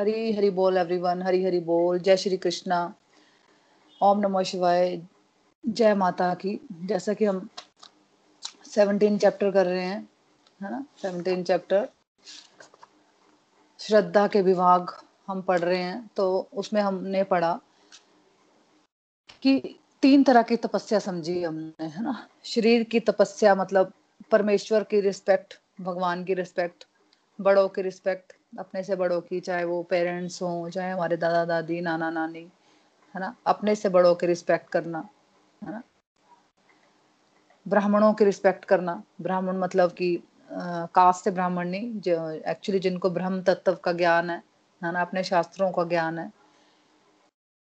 हरी हरी बोल एवरीवन हरी हरी बोल. जय श्री कृष्णा. ओम नमः शिवाय. जय माता की. जैसा कि हम 17 चैप्टर कर रहे हैं, है ना? 17 चैप्टर श्रद्धा के विभाग हम पढ़ रहे हैं तो उसमें हमने पढ़ा कि तीन तरह की तपस्या समझी हमने, है ना? शरीर की तपस्या मतलब परमेश्वर की रिस्पेक्ट भगवान की रिस्पेक्ट बड़ों की रिस्पेक्ट अपने से बड़ों की चाहे वो पेरेंट्स हों चाहे हमारे दादा दादी नाना नानी है ना? अपने से बड़ों की रिस्पेक्ट करना है ना? ब्राह्मणों की रिस्पेक्ट करना। ब्राह्मण मतलब कि कास्ट से ब्राह्मण नहीं जो एक्चुअली जिनको ब्रह्म तत्व का ज्ञान है है ना? अपने शास्त्रों का ज्ञान है।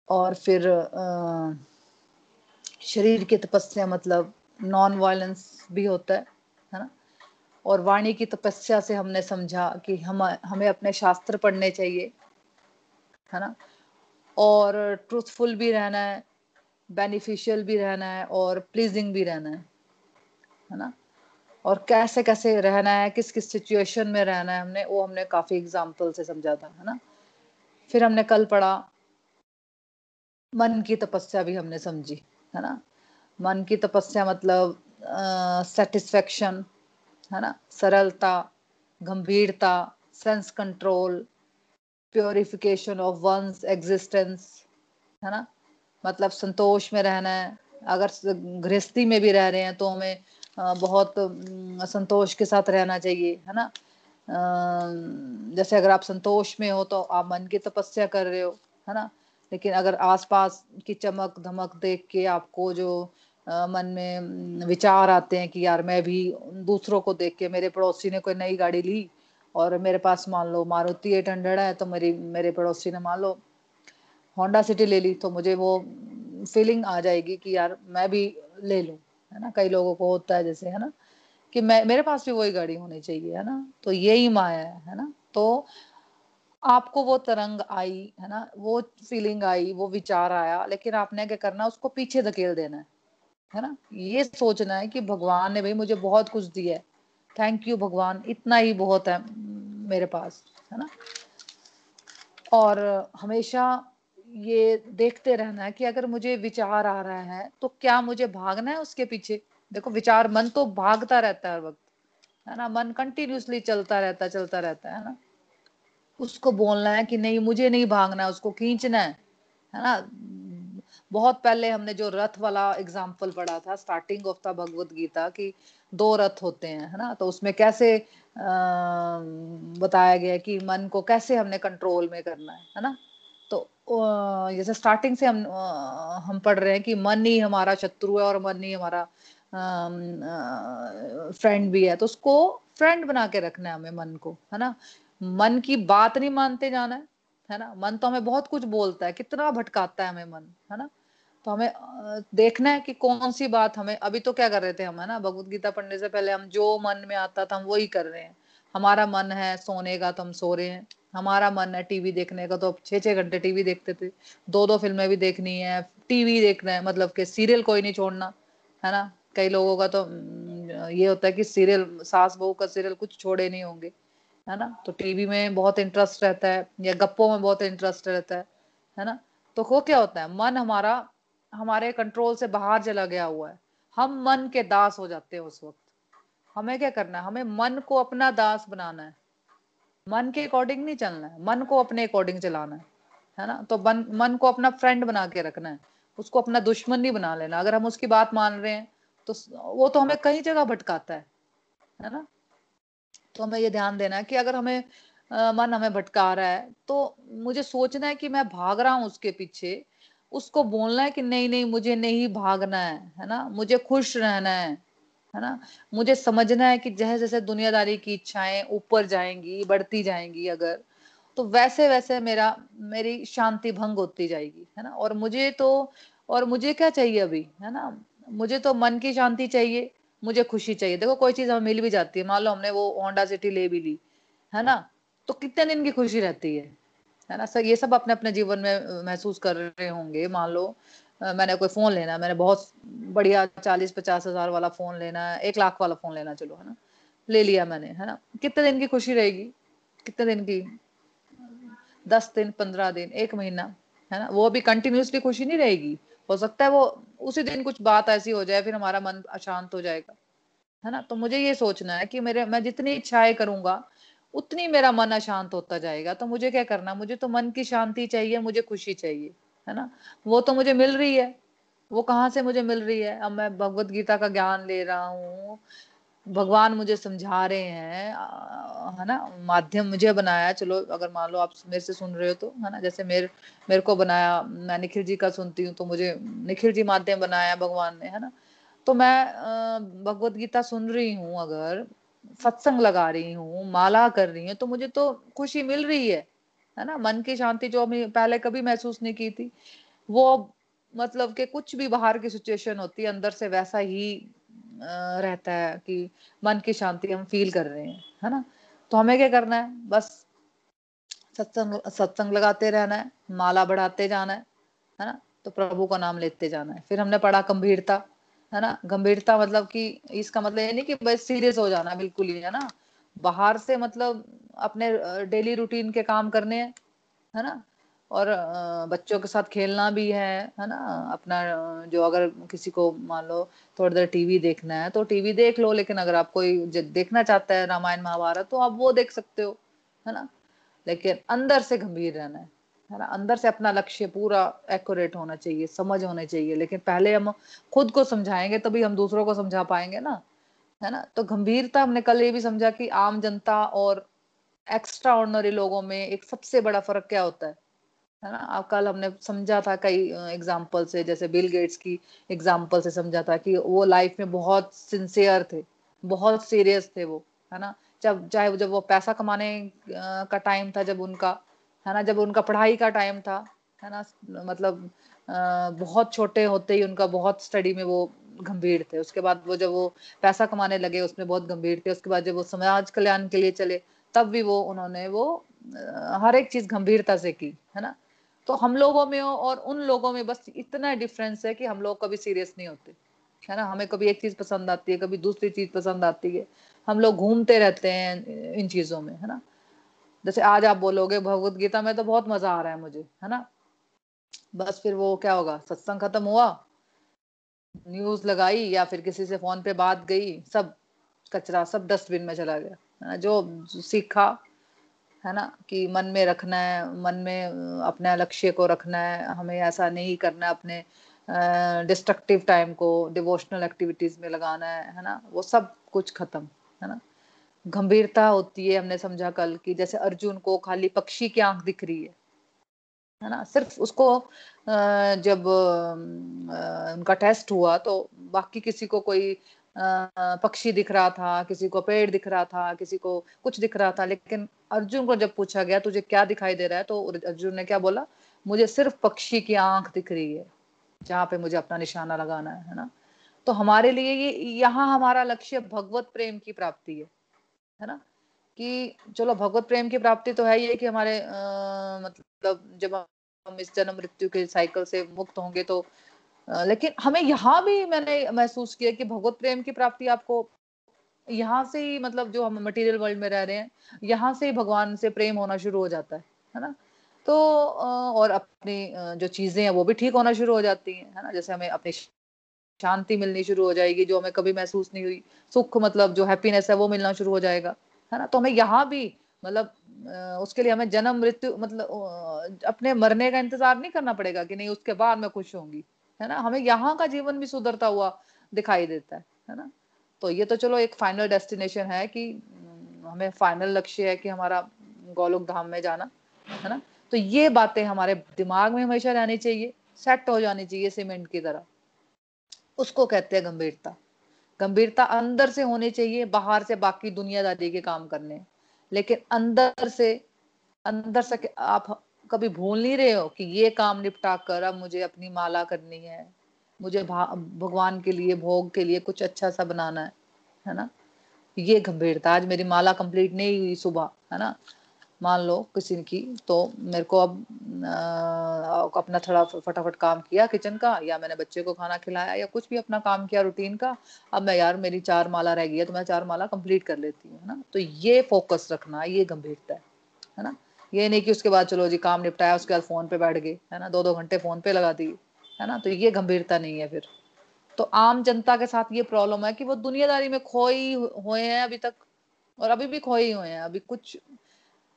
और फिर आ, शरीर की तपस्या मतलब नॉन वायलेंस भी होता है है ना? और वाणी की तपस्या से हमने समझा कि हम, हमें अपने शास्त्र पढ़ने चाहिए, है ना? और ट्रूथफुल भी रहना है बेनिफिशियल भी रहना है और प्लीजिंग भी रहना है है ना? और कैसे कैसे रहना है, किस किस सिचुएशन में रहना है हमने, वो हमने काफ़ी एग्ज़ाम्पल से समझा था, है ना? फिर हमने कल पढ़ा, मन की तपस्या भी हमने समझी, है ना? मन की तपस्या मतलब सेटिस्फेक्शन है ना? सरलता, गंभीरता sense control purification of one's existence है ना? मतलब संतोष में रहना है। अगर गृहस्थी में भी रह रहे हैं तो हमें बहुत संतोष के साथ रहना चाहिए, है ना? जैसे अगर आप संतोष में हो तो आप मन की तपस्या कर रहे हो, है ना? लेकिन अगर आसपास की चमक धमक देख के आपको जो मन में विचार आते हैं कि यार मैं भी दूसरों को देख के, मेरे पड़ोसी ने कोई नई गाड़ी ली और मेरे पास मान लो मारुति एट हंड्रेड है तो मेरी, मेरे पड़ोसी ने मान लो होंडा सिटी ले ली तो मुझे वो फीलिंग आ जाएगी कि यार मैं भी ले लूँ, है ना? कई लोगों को होता है जैसे, है ना? कि मैं, मेरे पास भी वही गाड़ी होनी चाहिए, है ना? तो यही माया है है ना? तो आपको वो तरंग आई, है ना? वो फीलिंग आई, वो विचार आया, लेकिन आपने क्या करना, उसको पीछे धकेल देना है। है ना? ये सोचना है कि भगवान ने भाई मुझे बहुत कुछ दिया है। थैंक यू भगवान, इतना ही बहुत है मेरे पास, है ना? और हमेशा ये देखते रहना है कि अगर मुझे विचार आ रहा है तो क्या मुझे भागना है उसके पीछे? देखो, विचार मन तो भागता रहता है हर वक्त, है ना? मन कंटिन्यूसली चलता रहता चलता रहता है ना? उसको बोलना है कि नहीं, मुझे नहीं भागना है, उसको खींचना है है ना? बहुत पहले हमने जो रथ वाला एग्ज़ाम्पल पढ़ा था starting of the Bhagavad Gita की दो रथ होते हैं है ना? तो उसमें कैसे आ, बताया गया कि मन को कैसे हमने कंट्रोल में करना है है ना? तो जैसे स्टार्टिंग से हम हम पढ़ रहे हैं कि मन ही हमारा शत्रु है और मन ही हमारा फ्रेंड भी है तो उसको फ्रेंड बना के रखना है हमें मन को है ना? मन की बात नहीं मानते जाना है है ना? मन तो हमें बहुत कुछ बोलता है कितना भटकाता है हमें मन है ना? तो हमें देखना है कि कौन सी बात हमें, अभी तो क्या कर रहे थे हम, है ना? भगवत गीता पढ़ने से पहले हम जो मन में आता था, हम वही कर रहे हैं। हमारा मन है सोने का तो हम सो रहे हैं। हमारा मन है टीवी देखने का तो छह छह घंटे टीवी देखते थे। दो दो फ़िल्में भी देखनी है, टीवी देखना है मतलब कि सीरियल कोई नहीं छोड़ना, है ना? कई लोगों का तो ये होता है कि सीरियल, सास बहू का सीरियल कुछ छोड़े नहीं होंगे, है ना? तो टीवी में बहुत इंटरेस्ट रहता है, या गप्पों में बहुत इंटरेस्ट रहता है है ना? तो वो क्या होता है, मन हमारा हमारे कंट्रोल से बाहर चला गया हुआ है। हम मन के दास हो जाते हैं उस वक्त। हमें क्या करना है? हमें मन को अपना दास बनाना है। मन के अकॉर्डिंग नहीं चलना है। मन को अपने अकॉर्डिंग चलाना है। है ना? तो मन मन को अपना फ्रेंड बना के रखना है। उसको अपना दुश्मन नहीं बना लेना। अगर हम उसकी बात मान रहे हैं तो वो तो हमें कई जगह भटकाता है। है ना? तो हमें ये ध्यान देना है कि अगर हमें आ, मन हमें भटका रहा है तो मुझे सोचना है कि मैं भाग रहा हूँ उसके पीछे। उसको बोलना है कि नहीं नहीं, मुझे नहीं भागना है है ना? मुझे खुश रहना है है ना? मुझे समझना है कि जैसे जैसे दुनियादारी की इच्छाएँ ऊपर जाएँगी, बढ़ती जाएँगी अगर तो वैसे वैसे मेरा, मेरी शांति भंग होती जाएगी, है ना? और मुझे तो और मुझे क्या चाहिए अभी, है ना? मुझे तो मन की शांति चाहिए, मुझे खुशी चाहिए। देखो, कोई चीज़ हमें मिल भी जाती है। मान लो हमने वो होंडा सिटी ले भी ली, है ना? तो कितने दिन की खुशी रहती है? है ना? सर, ये सब अपने अपने जीवन में महसूस कर रहे होंगे। मान लो मैंने कोई फ़ोन लेना मैंने बहुत बढ़िया चालीस पचास हज़ार वाला फ़ोन लेना है, एक लाख वाला फ़ोन लेना चलो, है ना? ले लिया मैंने, है ना? कितने दिन की खुशी रहेगी? कितने दिन की? दस दिन, पंद्रह दिन, एक महीना, है ना? वो भी कंटिन्यूसली खुशी नहीं रहेगी। हो सकता है वो उसी दिन कुछ बात ऐसी हो जाए, फिर हमारा मन अशांत हो जाएगा, है ना? तो मुझे ये सोचना है कि मेरे, मैं जितनी इच्छाएँ करूँगा उतनी मेरा मन अशांत होता जाएगा तो मुझे क्या करना? मुझे तो मन की शांति चाहिए, मुझे खुशी चाहिए, है ना? वो तो मुझे मिल रही है। वो कहाँ से मुझे मिल रही है? अब मैं भगवत गीता का ज्ञान ले रहा हूँ। भगवान मुझे समझा रहे हैं है ना? माध्यम मुझे बनाया। चलो, अगर मान लो आप मेरे से सुन रहे हो तो है ना? जैसे मेरे मेरे को बनाया, मैं निखिल जी का सुनती हूँ तो मुझे निखिल जी माध्यम बनाया भगवान ने, है ना? तो मैं भगवत गीता सुन रही हूँ अगर सत्संग लगा रही हूँ, माला कर रही हूँ तो मुझे तो खुशी मिल रही है है ना? मन की शांति जो मैं पहले कभी महसूस नहीं की थी, वो मतलब कि कुछ भी बाहर की सिचुएशन होती है, अंदर से वैसा ही रहता है कि मन की शांति हम फील कर रहे हैं, है ना? तो हमें क्या करना है? बस सत्संग सत्संग लगाते रहना है, माला बढ़ाते जाना है है ना? तो प्रभु का नाम लेते जाना है। फिर हमने पढ़ा गंभीरता है ना? गंभीरता मतलब कि इसका मतलब ये नहीं कि बस सीरियस हो जाना, बिल्कुल ही, है ना? बाहर से मतलब अपने डेली रूटीन के काम करने हैं ना? और बच्चों के साथ खेलना भी है है ना? अपना जो अगर किसी को मान लो थोड़ी देर टीवी देखना है तो टीवी देख लो, लेकिन अगर आप कोई देखना चाहता है रामायण, महाभारत तो आप वो देख सकते हो, है ना? लेकिन अंदर से गंभीर रहना है। है ना? अंदर से अपना लक्ष्य पूरा एक्यूरेट होना चाहिए, समझ होने चाहिए। लेकिन पहले हम खुद को समझाएँगे, तभी हम दूसरों को समझा पाएँगे ना? है ना? तो गंभीरता हमने कल ये भी समझा कि आम जनता और एक्स्ट्रा ऑर्डनरी लोगों में एक सबसे बड़ा फ़र्क क्या होता है? है ना? अब कल हमने समझा था कई एग्ज़ाम्पल से, जैसे बिल गेट्स की एग्ज़ाम्पल से समझा था कि वो लाइफ में बहुत सिंसियर थे, बहुत सीरियस थे वो, है ना? जब, चाहे जब वो पैसा कमाने का टाइम था जब उनका है ना, जब उनका पढ़ाई का टाइम था, है ना मतलब बहुत छोटे होते ही उनका बहुत स्टडी में वो गंभीर थे। उसके बाद वो जब वो पैसा कमाने लगे, उसमें बहुत गंभीर थे। उसके बाद जब वो समाज कल्याण के लिए चले, तब भी वो, उन्होंने वो हर एक चीज़ गंभीरता से की, है ना। तो हम लोगों में और उन लोगों में बस इतना डिफरेंस है कि हम लोग कभी सीरियस नहीं होते, है ना। हमें कभी एक चीज़ पसंद आती है, कभी दूसरी चीज़ पसंद आती है। हम लोग घूमते रहते हैं इन चीज़ों में, है ना। जैसे आज आप बोलोगे भगवत गीता में तो बहुत मज़ा आ रहा है मुझे, है ना? बस फिर वो क्या होगा? सत्संग खत्म हुआ न्यूज़ लगाई या फिर किसी से फ़ोन पे बात गई, सब कचरा, सब डस्टबिन में चला गया। है ना? जो सीखा, है ना, कि मन में रखना है, मन में अपने लक्ष्य को रखना है, हमें ऐसा नहीं करना अपने डिस्ट्रक्टिव टाइम को डिवोशनल एक्टिविटीज़ में लगाना है है ना? वो सब कुछ खत्म, है ना? गंभीरता होती है, हमने समझा कल की जैसे अर्जुन को खाली पक्षी की आँख दिख रही है है ना? सिर्फ़ उसको जब उनका टेस्ट हुआ तो बाकी किसी को कोई पक्षी दिख रहा था, किसी को पेड़ दिख रहा था, किसी को कुछ दिख रहा था, लेकिन अर्जुन को जब पूछा गया, तुझे क्या दिखाई दे रहा है? तो अर्जुन ने क्या बोला? मुझे सिर्फ़ पक्षी की आँख दिख रही है, जहाँ पे मुझे अपना निशाना लगाना है ना? तो हमारे लिए ये, यहाँ हमारा लक्ष्य भगवत प्रेम की प्राप्ति है। है ना? कि चलो भगवत प्रेम की प्राप्ति तो है ये कि हमारे आ, मतलब जब हम इस जन्म मृत्यु के साइकिल से मुक्त होंगे तो आ, लेकिन हमें यहाँ भी मैंने महसूस किया कि भगवत प्रेम की प्राप्ति आपको यहाँ से ही मतलब जो हम मटेरियल वर्ल्ड में रह रहे हैं यहाँ से ही भगवान से प्रेम होना शुरू हो जाता है है ना? तो और अपनी जो चीज़ें हैं वो भी ठीक होना शुरू हो जाती हैं है ना? जैसे हमें अपनी शांति मिलनी शुरू हो जाएगी, जो हमें कभी महसूस नहीं हुई। सुख मतलब जो हैप्पीनेस है, वो मिलना शुरू हो जाएगा। है ना? तो हमें यहाँ भी मतलब उसके लिए हमें जन्म, मृत्यु मतलब अपने मरने का इंतज़ार नहीं करना पड़ेगा कि नहीं, उसके बाद मैं खुश होंगी। है ना? हमें यहाँ का जीवन भी सुधरता हुआ दिखाई देता है। है ना? तो ये तो चलो एक फाइनल डेस्टिनेशन है कि हमें फाइनल लक्ष्य है कि हमारा गोलोक धाम में जाना। है ना? तो ये बातें हमारे दिमाग में हमेशा रहनी चाहिए सेट हो जानी चाहिए सीमेंट की तरह। उसको कहते हैं गंभीरता। गंभीरता अंदर से होनी चाहिए, बाहर से बाकी दुनियादारी के काम करने। लेकिन अंदर से अंदर से आप कभी भूल नहीं रहे हो कि ये काम निपटा कर अब मुझे अपनी माला करनी है, मुझे भगवान के लिए, भोग के लिए कुछ अच्छा सा बनाना है है ना? ये गंभीरता, आज मेरी माला कंप्लीट नहीं हुई सुबह, है ना? मान लो किसी की तो मेरे को अब अपना थोड़ा फटाफट काम किया किचन का, या मैंने बच्चे को खाना खिलाया, या कुछ भी अपना काम किया रूटीन का, अब मैं यार मेरी चार माला रह गई है तो मैं चार माला कंप्लीट कर लेती हूँ ना? तो ये फोकस रखना, ये गंभीरता है है ना? ये नहीं कि उसके बाद चलो जी काम निपटाया, उसके बाद फ़ोन पे बैठ गए, है ना? दो दो घंटे फ़ोन पे लगा दिए, है ना? तो ये गंभीरता नहीं है फिर। तो आम जनता के साथ ये प्रॉब्लम है कि वो दुनियादारी में खोई हुए हैं अभी तक, और अभी भी खोए हुए हैं, अभी कुछ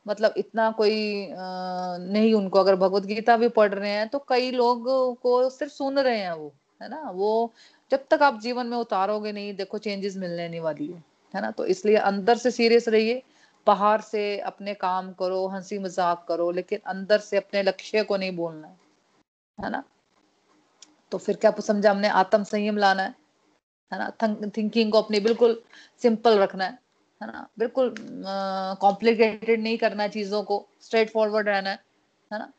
मतलब इतना कोई नहीं उनको, अगर भगवत गीता भी पढ़ रहे हैं तो कई लोग को सिर्फ़ सुन रहे हैं वो, है ना? वो जब तक आप जीवन में उतारोगे नहीं, देखो चेंजेस मिलने नहीं वाली है है ना? तो इसलिए अंदर से सीरियस रहिए, बाहर से अपने काम करो, हँसी मज़ाक करो, लेकिन अंदर से अपने लक्ष्य को नहीं बोलना है है ना? तो फिर क्या समझा हमने? आत्म संयम लाना है है ना? थिंकिंग को अपनी बिल्कुल सिंपल रखना है। है ना? बिल्कुल कॉम्प्लिकेटेड uh, नहीं करना है चीज़ों को। स्ट्रेट फॉरवर्ड रहना है है ना?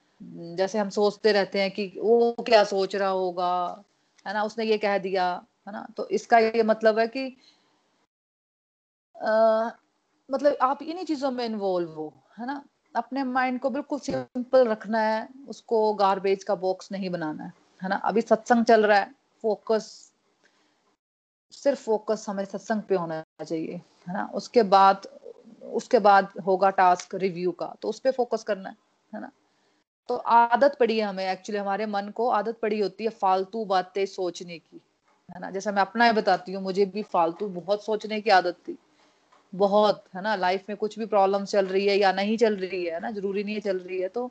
जैसे हम सोचते रहते हैं कि वो क्या सोच रहा होगा है ना? उसने ये कह दिया है ना? तो इसका ये मतलब है कि आ, मतलब आप इन्हीं चीज़ों में इन्वॉल्व हो है ना? अपने माइंड को बिल्कुल सिंपल रखना है उसको गार्बेज का बॉक्स नहीं बनाना है है ना? अभी सत्संग चल रहा है फोकस सिर्फ़ फोकस हमें सत्संग पे होना चाहिए। है ना? उसके बाद उसके बाद होगा टास्क रिव्यू का तो उस पर फोकस करना है है ना? तो आदत पड़ी है हमें एक्चुअली हमारे मन को आदत पड़ी होती है फालतू बातें सोचने की, है ना? जैसे मैं अपना ही बताती हूँ, मुझे भी फालतू बहुत सोचने की आदत थी, बहुत, है ना? लाइफ में कुछ भी प्रॉब्लम चल रही है या नहीं चल रही है ना? ज़रूरी नहीं चल रही है तो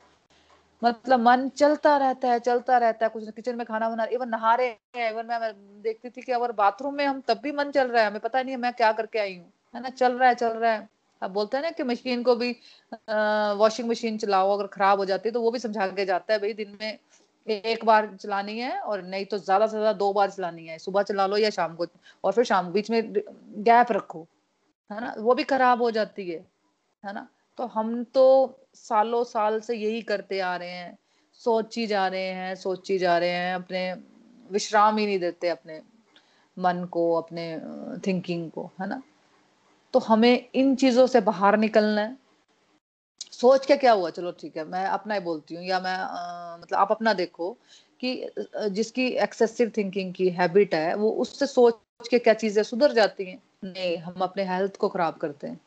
मतलब मन चलता रहता है, चलता रहता है, कुछ किचन में खाना बना इवन नहा रहे हैं इवन मैं देखती थी कि अगर बाथरूम में हम, तब भी मन चल रहा है, हमें पता नहीं है मैं क्या करके आई हूँ। है ना, चल रहा है, चल रहा है। अब बोलते हैं ना कि मशीन को भी वॉशिंग मशीन चलाओ, अगर खराब हो जाती है तो वो भी समझा के जाता है, भाई दिन में एक बार चलानी है और नहीं तो ज़्यादा से ज़्यादा दो बार चलानी है। सुबह चला लो या शाम को, और फिर शाम बीच में गैप रखो, है ना? वो भी खराब हो जाती है है ना? तो हम तो सालों साल से यही करते आ रहे हैं सोची जा रहे हैं सोची जा रहे हैं, अपने विश्राम ही नहीं देते, अपने मन को, अपने थिंकिंग को, है ना? तो हमें इन चीज़ों से बाहर निकलना है। सोच के क्या हुआ? चलो ठीक है मैं अपना ही बोलती हूँ या मैं आ, मतलब आप अपना देखो कि जिसकी एक्सेसिव थिंकिंग की हैबिट है वो उससे सोच के क्या चीज़ें सुधर जाती हैं? नहीं हम अपने हेल्थ को खराब करते हैं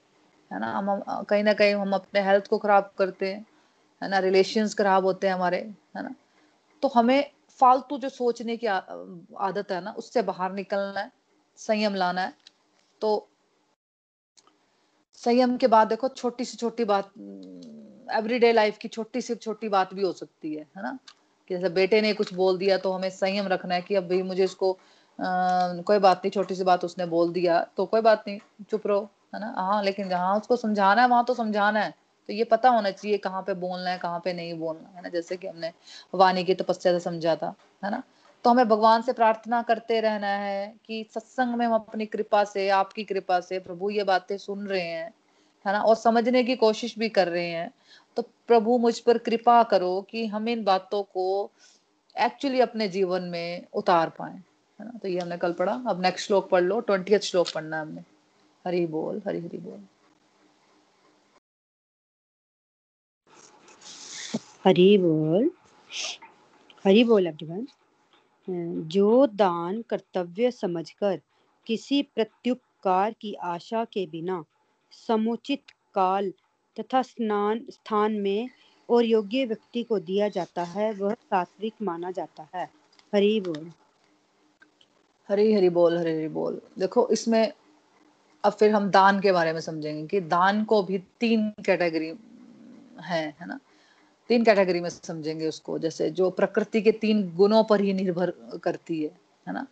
है ना? हम कहीं ना कहीं हम अपने हेल्थ को खराब करते हैं है ना? रिलेशंस खराब होते हैं हमारे है ना? तो हमें फालतू जो सोचने की आदत है ना उससे बाहर निकलना है संयम लाना है। तो संयम के बाद देखो छोटी सी छोटी बात एवरीडे लाइफ की छोटी सी छोटी बात भी हो सकती है है ना? कि जैसे बेटे ने कुछ बोल दिया तो हमें संयम रखना है कि अब भाई मुझे इसको आ, कोई बात नहीं छोटी सी बात उसने बोल दिया तो कोई बात नहीं चुप रहो है ना? हाँ लेकिन जहाँ उसको समझाना है वहाँ तो समझाना है। तो ये पता होना चाहिए कहाँ पे बोलना है कहाँ पे नहीं बोलना है ना? जैसे कि हमने वाणी की तपस्या से समझा था है ना? तो हमें भगवान से प्रार्थना करते रहना है कि सत्संग में हम अपनी कृपा से, आपकी कृपा से प्रभु ये बातें सुन रहे हैं, है ना? और समझने की कोशिश भी कर रहे हैं। तो प्रभु मुझ पर कृपा करो कि हम इन बातों को एक्चुअली अपने जीवन में उतार पाए, है ना? तो ये हमने कल पढ़ा। अब नेक्स्ट श्लोक पढ़ लो। ट्वेंटी श्लोक पढ़ना हमने। हरी बोल, हरी हरी बोल। हरी बोल। हरी बोल एवरीवन जो दान कर्तव्य समझकर किसी प्रत्युपकार की आशा के बिना समुचित काल तथा स्नान, स्थान में और योग्य व्यक्ति को दिया जाता है, वह सात्विक माना जाता है। हरी बोल। हरी हरी बोल, हरी हरी बोल। देखो, इसमें अब फिर हम दान के बारे में समझेंगे कि दान को भी तीन कैटेगरी है है ना? तीन कैटेगरी में समझेंगे उसको। जैसे जो प्रकृति के तीन गुणों पर ही निर्भर करती है है ना?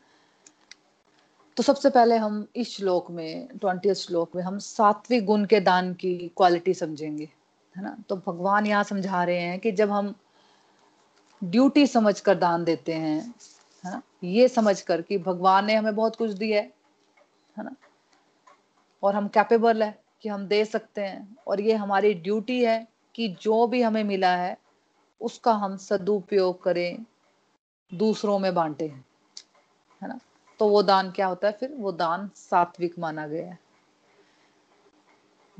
तो सबसे पहले हम इस श्लोक में, ट्वेंटी श्लोक में हम सात्विक गुण के दान की क्वालिटी समझेंगे, है ना? तो भगवान यहाँ समझा रहे हैं कि जब हम ड्यूटी समझ कर दान देते हैं, है ना? ये समझ कर कि भगवान ने हमें बहुत कुछ दिया है है ना? और हम कैपेबल है कि हम दे सकते हैं, और ये हमारी ड्यूटी है कि जो भी हमें मिला है, उसका हम सदुपयोग करें, दूसरों में बांटे, है ना? तो वो दान क्या होता है? फिर वो दान सात्विक माना गया है।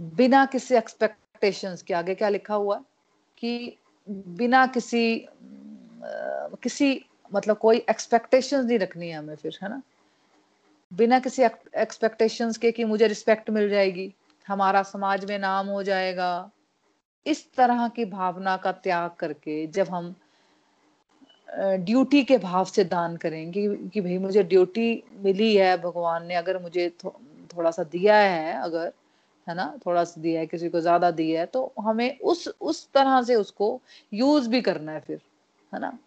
बिना किसी एक्सपेक्टेशंस के आगे क्या लिखा हुआ है? कि बिना किसी किसी मतलब कोई एक्सपेक्टेशंस नहीं रखनी है हमें फिर, है ना? बिना किसी एक्सपेक्टेशंस के कि मुझे रिस्पेक्ट मिल जाएगी, हमारा समाज में नाम हो जाएगा इस तरह की भावना का त्याग करके जब हम ड्यूटी के भाव से दान करेंगे कि भाई मुझे ड्यूटी मिली है भगवान ने अगर मुझे थो, थोड़ा सा दिया है अगर है ना थोड़ा सा दिया है किसी को ज़्यादा दिया है तो हमें उस उस तरह से उसको यूज़ भी करना है फिर है ना?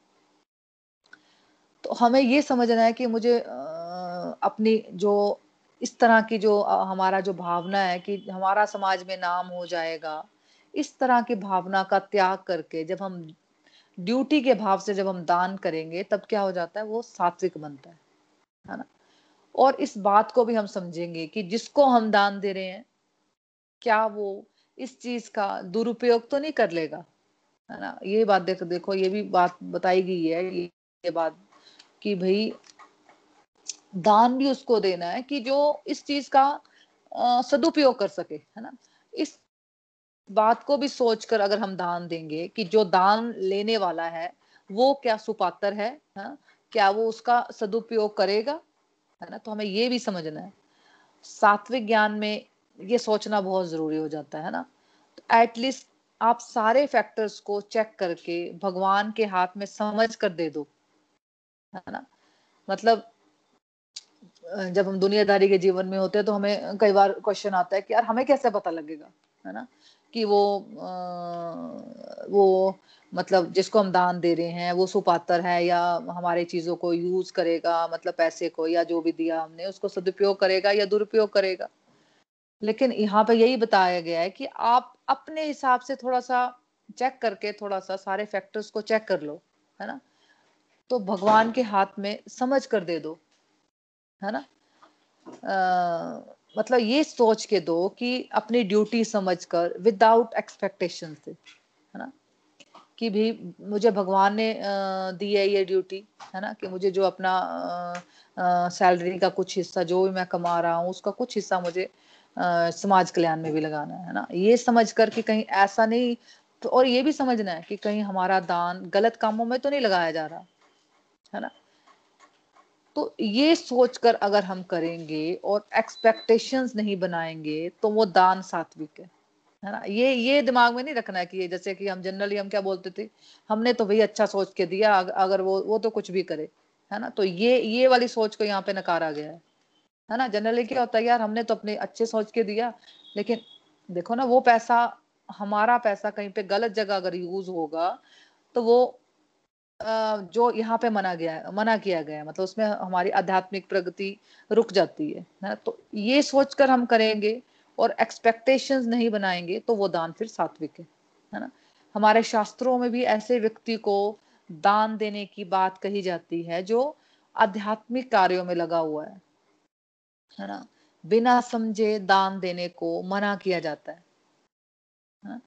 तो हमें ये समझना है कि मुझे अपनी जो इस तरह की जो हमारा जो भावना है कि हमारा समाज में नाम हो जाएगा इस तरह की भावना का त्याग करके जब हम ड्यूटी के भाव से जब हम दान करेंगे, तब क्या हो जाता है? वो सात्विक बनता है है ना? और इस बात को भी हम समझेंगे कि जिसको हम दान दे रहे हैं, क्या वो इस चीज़ का दुरुपयोग तो नहीं कर लेगा, है ना? ये बात देख, देखो, ये भी बात बताई गई है, ये बात कि भाई दान भी उसको देना है कि जो इस चीज़ का सदुपयोग कर सके, है ना? इस बात को भी सोचकर अगर हम दान देंगे कि जो दान लेने वाला है, वो क्या सुपात्र है, हा? क्या वो उसका सदुपयोग करेगा? है ना? तो हमें ये भी समझना है। सात्विक ज्ञान में ये सोचना बहुत ज़रूरी हो जाता है ना? तो एटलीस्ट आप सारे फैक्टर्स को चेक करके भगवान के हाथ में समझ कर दे दो। है ना? मतलब जब हम दुनियादारी के जीवन में होते हैं तो हमें कई बार क्वेश्चन आता है कि यार हमें कैसे पता लगेगा? है ना? कि वो आ, वो मतलब जिसको हम दान दे रहे हैं वो सुपात्र है या हमारे चीज़ों को यूज़ करेगा मतलब पैसे को या जो भी दिया हमने उसको सदुपयोग करेगा या दुरुपयोग करेगा। लेकिन यहाँ पे यही बताया गया है कि आप अपने हिसाब से थोड़ा सा चेक करके थोड़ा सा सारे फैक्टर्स को चेक कर लो है ना? तो भगवान के हाथ में समझ कर दे दो है ना? आ, मतलब ये सोच के दो कि अपनी ड्यूटी समझकर विदाउट एक्सपेक्टेशन से है ना? कि भी मुझे भगवान ने दी है ये ड्यूटी है ना? कि मुझे जो अपना सैलरी का कुछ हिस्सा जो भी मैं कमा रहा हूँ उसका कुछ हिस्सा मुझे आ, समाज कल्याण में भी लगाना है ना? ये समझ कर कि कहीं ऐसा नहीं तो और ये भी समझना है कि कहीं हमारा दान गलत कामों में तो नहीं लगाया जा रहा है ना? तो ये सोचकर अगर हम करेंगे और एक्सपेक्टेशंस नहीं बनाएँगे तो वो दान सात्विक है। है ना? ये ये दिमाग में नहीं रखना है कि ये जैसे कि हम जनरली हम क्या बोलते थे? हमने तो भाई अच्छा सोच के दिया अगर वो वो तो कुछ भी करे। है ना? तो ये ये वाली सोच को यहाँ पे नकारा गया है। है ना? जनरली क्या होता है यार हमने तो अपने अच्छे सोच के दिया, लेकिन देखो ना, वो पैसा, हमारा पैसा कहीं पे गलत जगह अगर यूज़ होगा तो वो जो यहाँ पे मना गया मना किया गया मतलब उसमें हमारी आध्यात्मिक प्रगति रुक जाती है ना? तो ये सोचकर हम करेंगे और एक्सपेक्टेशंस नहीं बनाएँगे तो वो दान फिर सात्विक है है ना? हमारे शास्त्रों में भी ऐसे व्यक्ति को दान देने की बात कही जाती है जो आध्यात्मिक कार्यों में लगा हुआ है है ना? बिना समझे दान देने को मना किया जाता है, है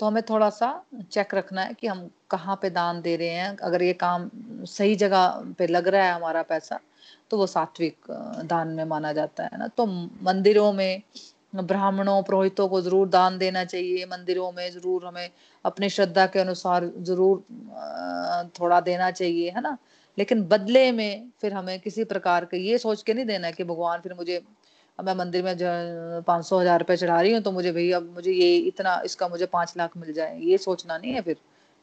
तो हमें थोड़ा सा चेक रखना है कि हम कहाँ पे दान दे रहे हैं। अगर ये काम सही जगह पे लग रहा है हमारा पैसा तो वो सात्विक दान में माना जाता है ना। तो मंदिरों में, ब्राह्मणों, पुरोहितों को ज़रूर दान देना चाहिए। मंदिरों में ज़रूर हमें अपनी श्रद्धा के अनुसार ज़रूर थोड़ा देना चाहिए, है ना? लेकिन बदले में फिर हमें किसी प्रकार के ये सोच के नहीं देना कि भगवान फिर मुझे मैं मंदिर में पाँच सौ हज़ार रुपये चढ़ा रही हूँ तो मुझे भाई अब मुझे ये इतना, इसका मुझे पाँच लाख मिल जाए, ये सोचना नहीं है फिर,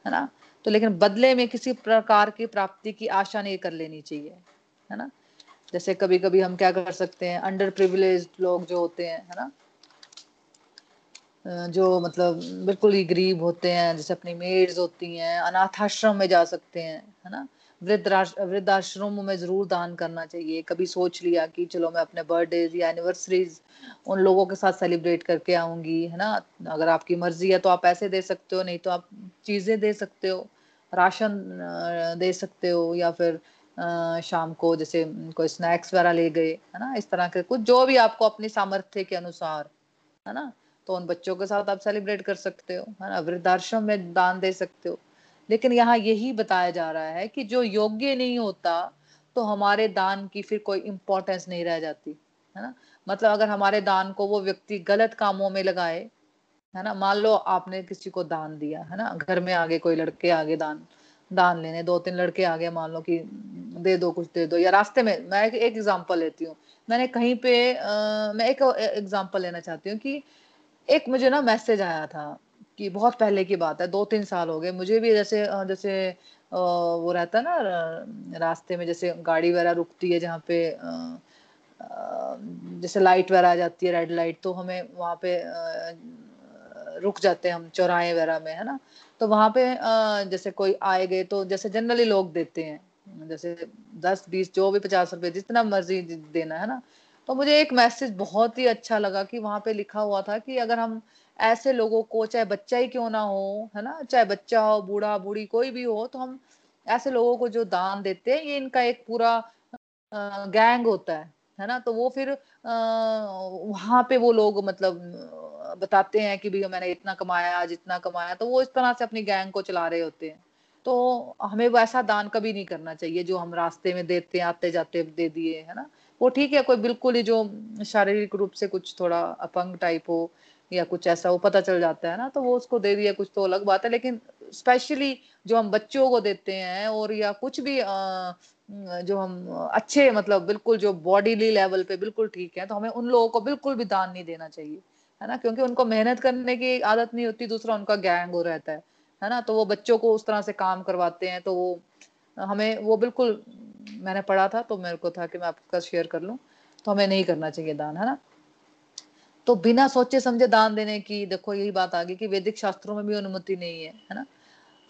है ना? तो लेकिन बदले में किसी प्रकार की प्राप्ति की आशा नहीं कर लेनी चाहिए, है ना? जैसे कभी कभी हम क्या कर सकते हैं अंडर प्रिविलेज लोग जो होते हैं, है ना? जो मतलब बिल्कुल ही गरीब होते हैं, जैसे अपनी मेड्स होती हैं, अनाथाश्रम में जा सकते हैं, है ना? वृद्धाश्रमों में ज़रूर दान करना चाहिए। कभी सोच लिया कि चलो मैं अपने बर्थडे या एनिवर्सरीज उन लोगों के साथ सेलिब्रेट करके आऊँगी, है ना? अगर आपकी मर्ज़ी है तो आप पैसे दे सकते हो, नहीं तो आप चीज़ें दे सकते हो, राशन दे सकते हो या फिर शाम को जैसे कोई स्नैक्स वगैरह ले गए, है ना? इस तरह के कुछ जो भी आपको अपने सामर्थ्य के अनुसार, है ना? तो उन बच्चों के साथ आप सेलिब्रेट कर सकते हो, है ना? वृद्धाश्रम में दान दे सकते हो। लेकिन यहाँ यही बताया जा रहा है कि जो योग्य नहीं होता तो हमारे दान की फिर कोई इम्पोर्टेंस नहीं रह जाती है ना? मतलब अगर हमारे दान को वो व्यक्ति गलत कामों में लगाए है ना? मान लो आपने किसी को दान दिया है ना? घर में आगे कोई लड़के आगे दान दान लेने दो तीन लड़के आगे मान लो कि दे दो कुछ दे दो या रास्ते में मैं एक एग्ज़ाम्पल लेती हूँ। मैंने कहीं पे आ, मैं एक एग्ज़ाम्पल लेना चाहती हूँ कि एक मुझे ना मैसेज आया था कि बहुत पहले की बात है दो तीन साल हो गए। मुझे भी जैसे जैसे वो रहता ना रास्ते में जैसे गाड़ी वगैरह रुकती है जहाँ पे जैसे लाइट वगैरह आ जाती है, रेड लाइट तो हमें वहाँ पे रुक जाते हैं हम चौराहे वगैरह में, है ना? तो वहाँ पे जैसे कोई आए गए तो जैसे जनरली लोग देते हैं। जैसे दस, बीस, जो भी पचास रुपए, जितना मर्ज़ी देना, है ना? तो मुझे एक मैसेज बहुत ही अच्छा लगा कि वहाँ पे लिखा हुआ था कि अगर हम ऐसे लोगों को, चाहे बच्चा ही क्यों ना हो, है ना? चाहे बच्चा हो, बूढ़ा, बूढ़ी, कोई भी हो तो हम ऐसे लोगों को जो दान देते हैं, ये इनका एक पूरा गैंग होता है है ना? तो वो फिर वहाँ पे वो लोग मतलब बताते हैं कि भैया मैंने इतना कमाया, आज इतना कमाया तो वो इस तरह से अपनी गैंग को चला रहे होते हैं। तो हमें वैसा दान कभी नहीं करना चाहिए, जो हम रास्ते में देते हैं आते जाते दे दिए, है ना? वो ठीक है, कोई बिल्कुल ही जो शारीरिक रूप से कुछ थोड़ा अपंग टाइप हो या कुछ ऐसा वो पता चल जाता है ना तो वो उसको दे दिया कुछ तो अलग बात है। लेकिन स्पेशली जो हम बच्चों को देते हैं और या कुछ भी आ, जो हम अच्छे मतलब बिल्कुल जो बॉडीली लेवल पे बिल्कुल ठीक है तो हमें उन लोगों को बिल्कुल भी दान नहीं देना चाहिए है ना? क्योंकि उनको मेहनत करने की आदत नहीं होती दूसरा उनका गैंग हो रहता है है ना? तो वो बच्चों को उस तरह से काम करवाते हैं तो वो हमें वो बिल्कुल मैंने पढ़ा था तो मेरे को था कि मैं आपका शेयर कर लूँ तो हमें नहीं करना चाहिए दान है ना? तो बिना सोचे समझे दान देने की देखो यही बात आ गई कि वैदिक शास्त्रों में भी अनुमति नहीं है है ना?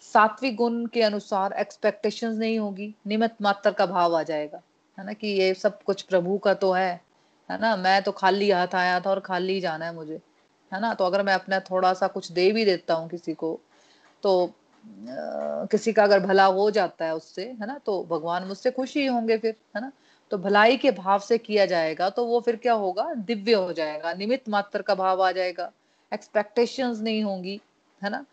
सात्विक गुण के अनुसार एक्सपेक्टेशंस नहीं होगी निमित मात्र का भाव आ जाएगा है ना? कि ये सब कुछ प्रभु का तो है है ना? मैं तो खाली हाथ आया था और खाली जाना है मुझे है ना? तो अगर मैं अपना थोड़ा सा कुछ दे भी देता हूँ किसी को तो आ, किसी का अगर भला हो जाता है उससे है ना? तो भगवान मुझसे खुश ही होंगे फिर है ना? तो भलाई के भाव से किया जाएगा तो वो फिर क्या होगा? दिव्य हो जाएगा निमित मात्र का भाव आ जाएगा। एक्सपेक्टेशंस नहीं होंगी, है ना?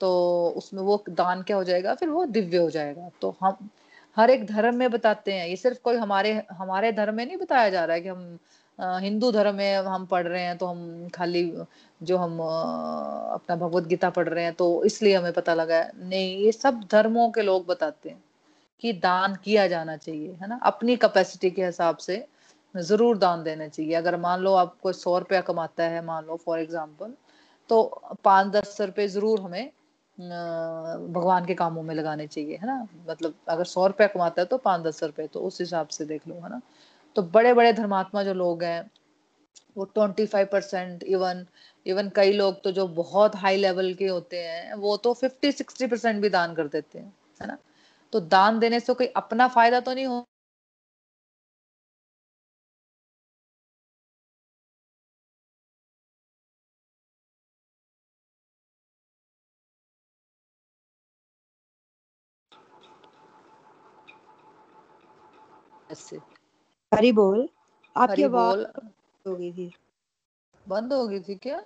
तो उसमें वो दान क्या हो जाएगा? फिर वो दिव्य हो जाएगा। तो हम, हर एक धर्म में बताते हैं, ये सिर्फ़ कोई हमारे हमारे धर्म में नहीं बताया जा रहा है कि हम हिंदू धर्म में हम पढ़ रहे हैं तो हम खाली जो हम अपना भगवत गीता पढ़ रहे हैं तो इसलिए हमें पता लगा है। नहीं, ये सब धर्मों के लोग बताते हैं। कि दान किया जाना चाहिए, है ना? अपनी कैपेसिटी के हिसाब से ज़रूर दान देना चाहिए। अगर मान लो आप कोई सौ रुपया कमाता है, मान लो फॉर एग्ज़ाम्पल तो पाँच दस रुपए ज़रूर हमें भगवान के कामों में लगाने चाहिए, है ना? मतलब अगर सौ रुपया कमाता है तो पाँच दस रुपए तो उस हिसाब से देख लो, है ना? तो बड़े बड़े धर्मात्मा जो लोग हैं, वो twenty five percent even even कई लोग तो जो बहुत हाई लेवल के होते हैं, वो तो फिफ्टी सिक्सटी परसेंट भी दान कर देते हैं, है ना? तो दान देने से कोई अपना फ़ायदा तो नहीं हो हरी बोल आपकी आवाज़ हो गई थी। बंद हो गई थी क्या?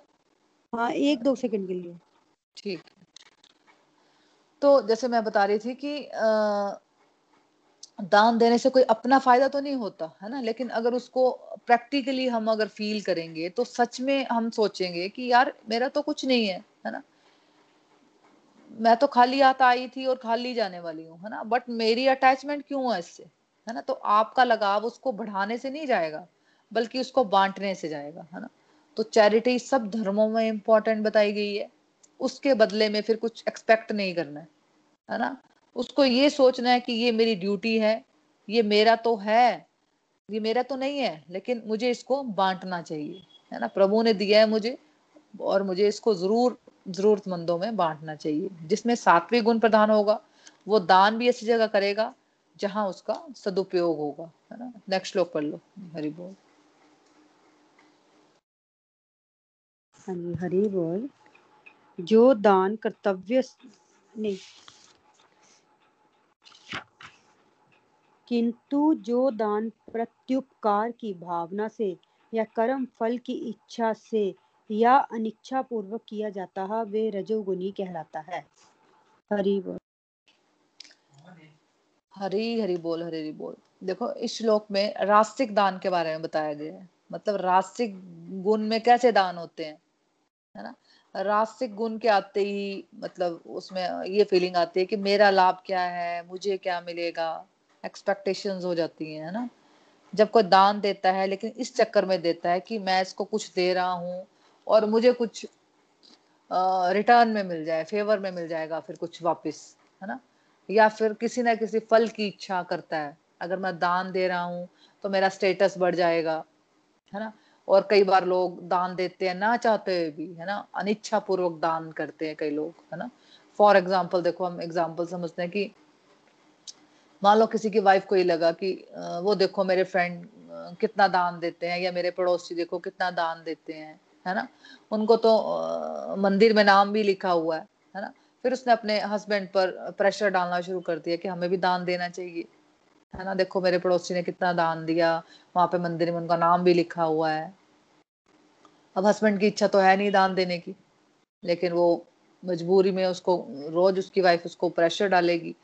हाँ एक दो सेकंड के लिए। ठीक तो जैसे मैं बता रही थी कि आ, दान देने से कोई अपना फ़ायदा तो नहीं होता है ना? लेकिन अगर उसको प्रैक्टिकली हम अगर फील करेंगे तो सच में हम सोचेंगे कि यार मेरा तो कुछ नहीं है है ना? मैं तो खाली हाथ आई थी और खाली जाने वाली हूँ है ना? बट मेरी अटैचमेंट क्यों है इससे है ना? तो आपका लगाव उसको बढ़ाने से नहीं जाएगा बल्कि उसको बांटने से जाएगा है ना? तो चैरिटी सब धर्मों में इंपॉर्टेंट बताई गई है। उसके बदले में फिर कुछ एक्सपेक्ट नहीं करना है है ना? उसको ये सोचना है कि ये मेरी ड्यूटी है, ये मेरा तो है, ये मेरा तो नहीं है, लेकिन मुझे इसको बांटना चाहिए, है ना? प्रभु ने दिया है मुझे और मुझे इसको ज़रूर, जरूरतमंदों में बांटना चाहिए, जिसमें सात्विक गुण प्रधान होगा, वो दान भी ऐसी जगह करेगा जहाँ उसका सदुपयोग होगा, है ना? नेक्स्ट श्लोक पढ़ लो, हरि बोल। हाँ हरि बोल। जो दान कर्तव्य नहीं किंतु जो दान प्रत्युपकार की भावना से या कर्म फल की इच्छा से या अनिच्छा पूर्वक किया जाता है, वे रजोगुनी कहलाता है। हरि बोल। हरी, हरि बोल, हरी, हरि बोल। देखो, इस श्लोक में रास्तिक दान के बारे में बताया गया है। मतलब रास्तिक गुण में कैसे दान होते हैं, है ना? रास्तिक गुण के आते ही मतलब उसमें ये फीलिंग आती है कि मेरा लाभ क्या है, मुझे क्या मिलेगा? एक्सपेक्टेशंस हो जाती हैं, है ना? जब कोई दान देता है, लेकिन इस चक्कर में देता है कि मैं इसको कुछ दे रहा हूँ और मुझे कुछ रिटर्न में मिल जाए फेवर में मिल जाएगा फिर कुछ वापस, है ना? या फिर किसी ना किसी फल की इच्छा करता है। अगर मैं दान दे रहा हूँ तो मेरा स्टेटस बढ़ जाएगा, है ना? और कई बार लोग दान देते हैं, ना चाहते हुए भी, है ना? अनिच्छा पूर्वक दान करते हैं कई लोग, है ना? फॉर एग्ज़ाम्पल देखो हम एग्ज़ाम्पल समझते हैं कि मान लो किसी की वाइफ को ही लगा कि वो देखो मेरे फ्रेंड कितना दान देते हैं या मेरे पड़ोसी देखो कितना दान देते हैं, है ना? उनको तो मंदिर में नाम भी लिखा हुआ है है ना? फिर उसने अपने हस्बैंड पर प्रेशर डालना शुरू कर दिया कि हमें भी दान देना चाहिए। है ना? देखो, मेरे पड़ोसी ने कितना दान दिया। वहाँ पे मंदिर में उनका नाम भी लिखा हुआ है। अब हस्बैंड की इच्छा तो है नहीं दान देने की। लेकिन वो मजबूरी में उसको, रोज उसकी वाइफ उसको प्रेशर डालेगी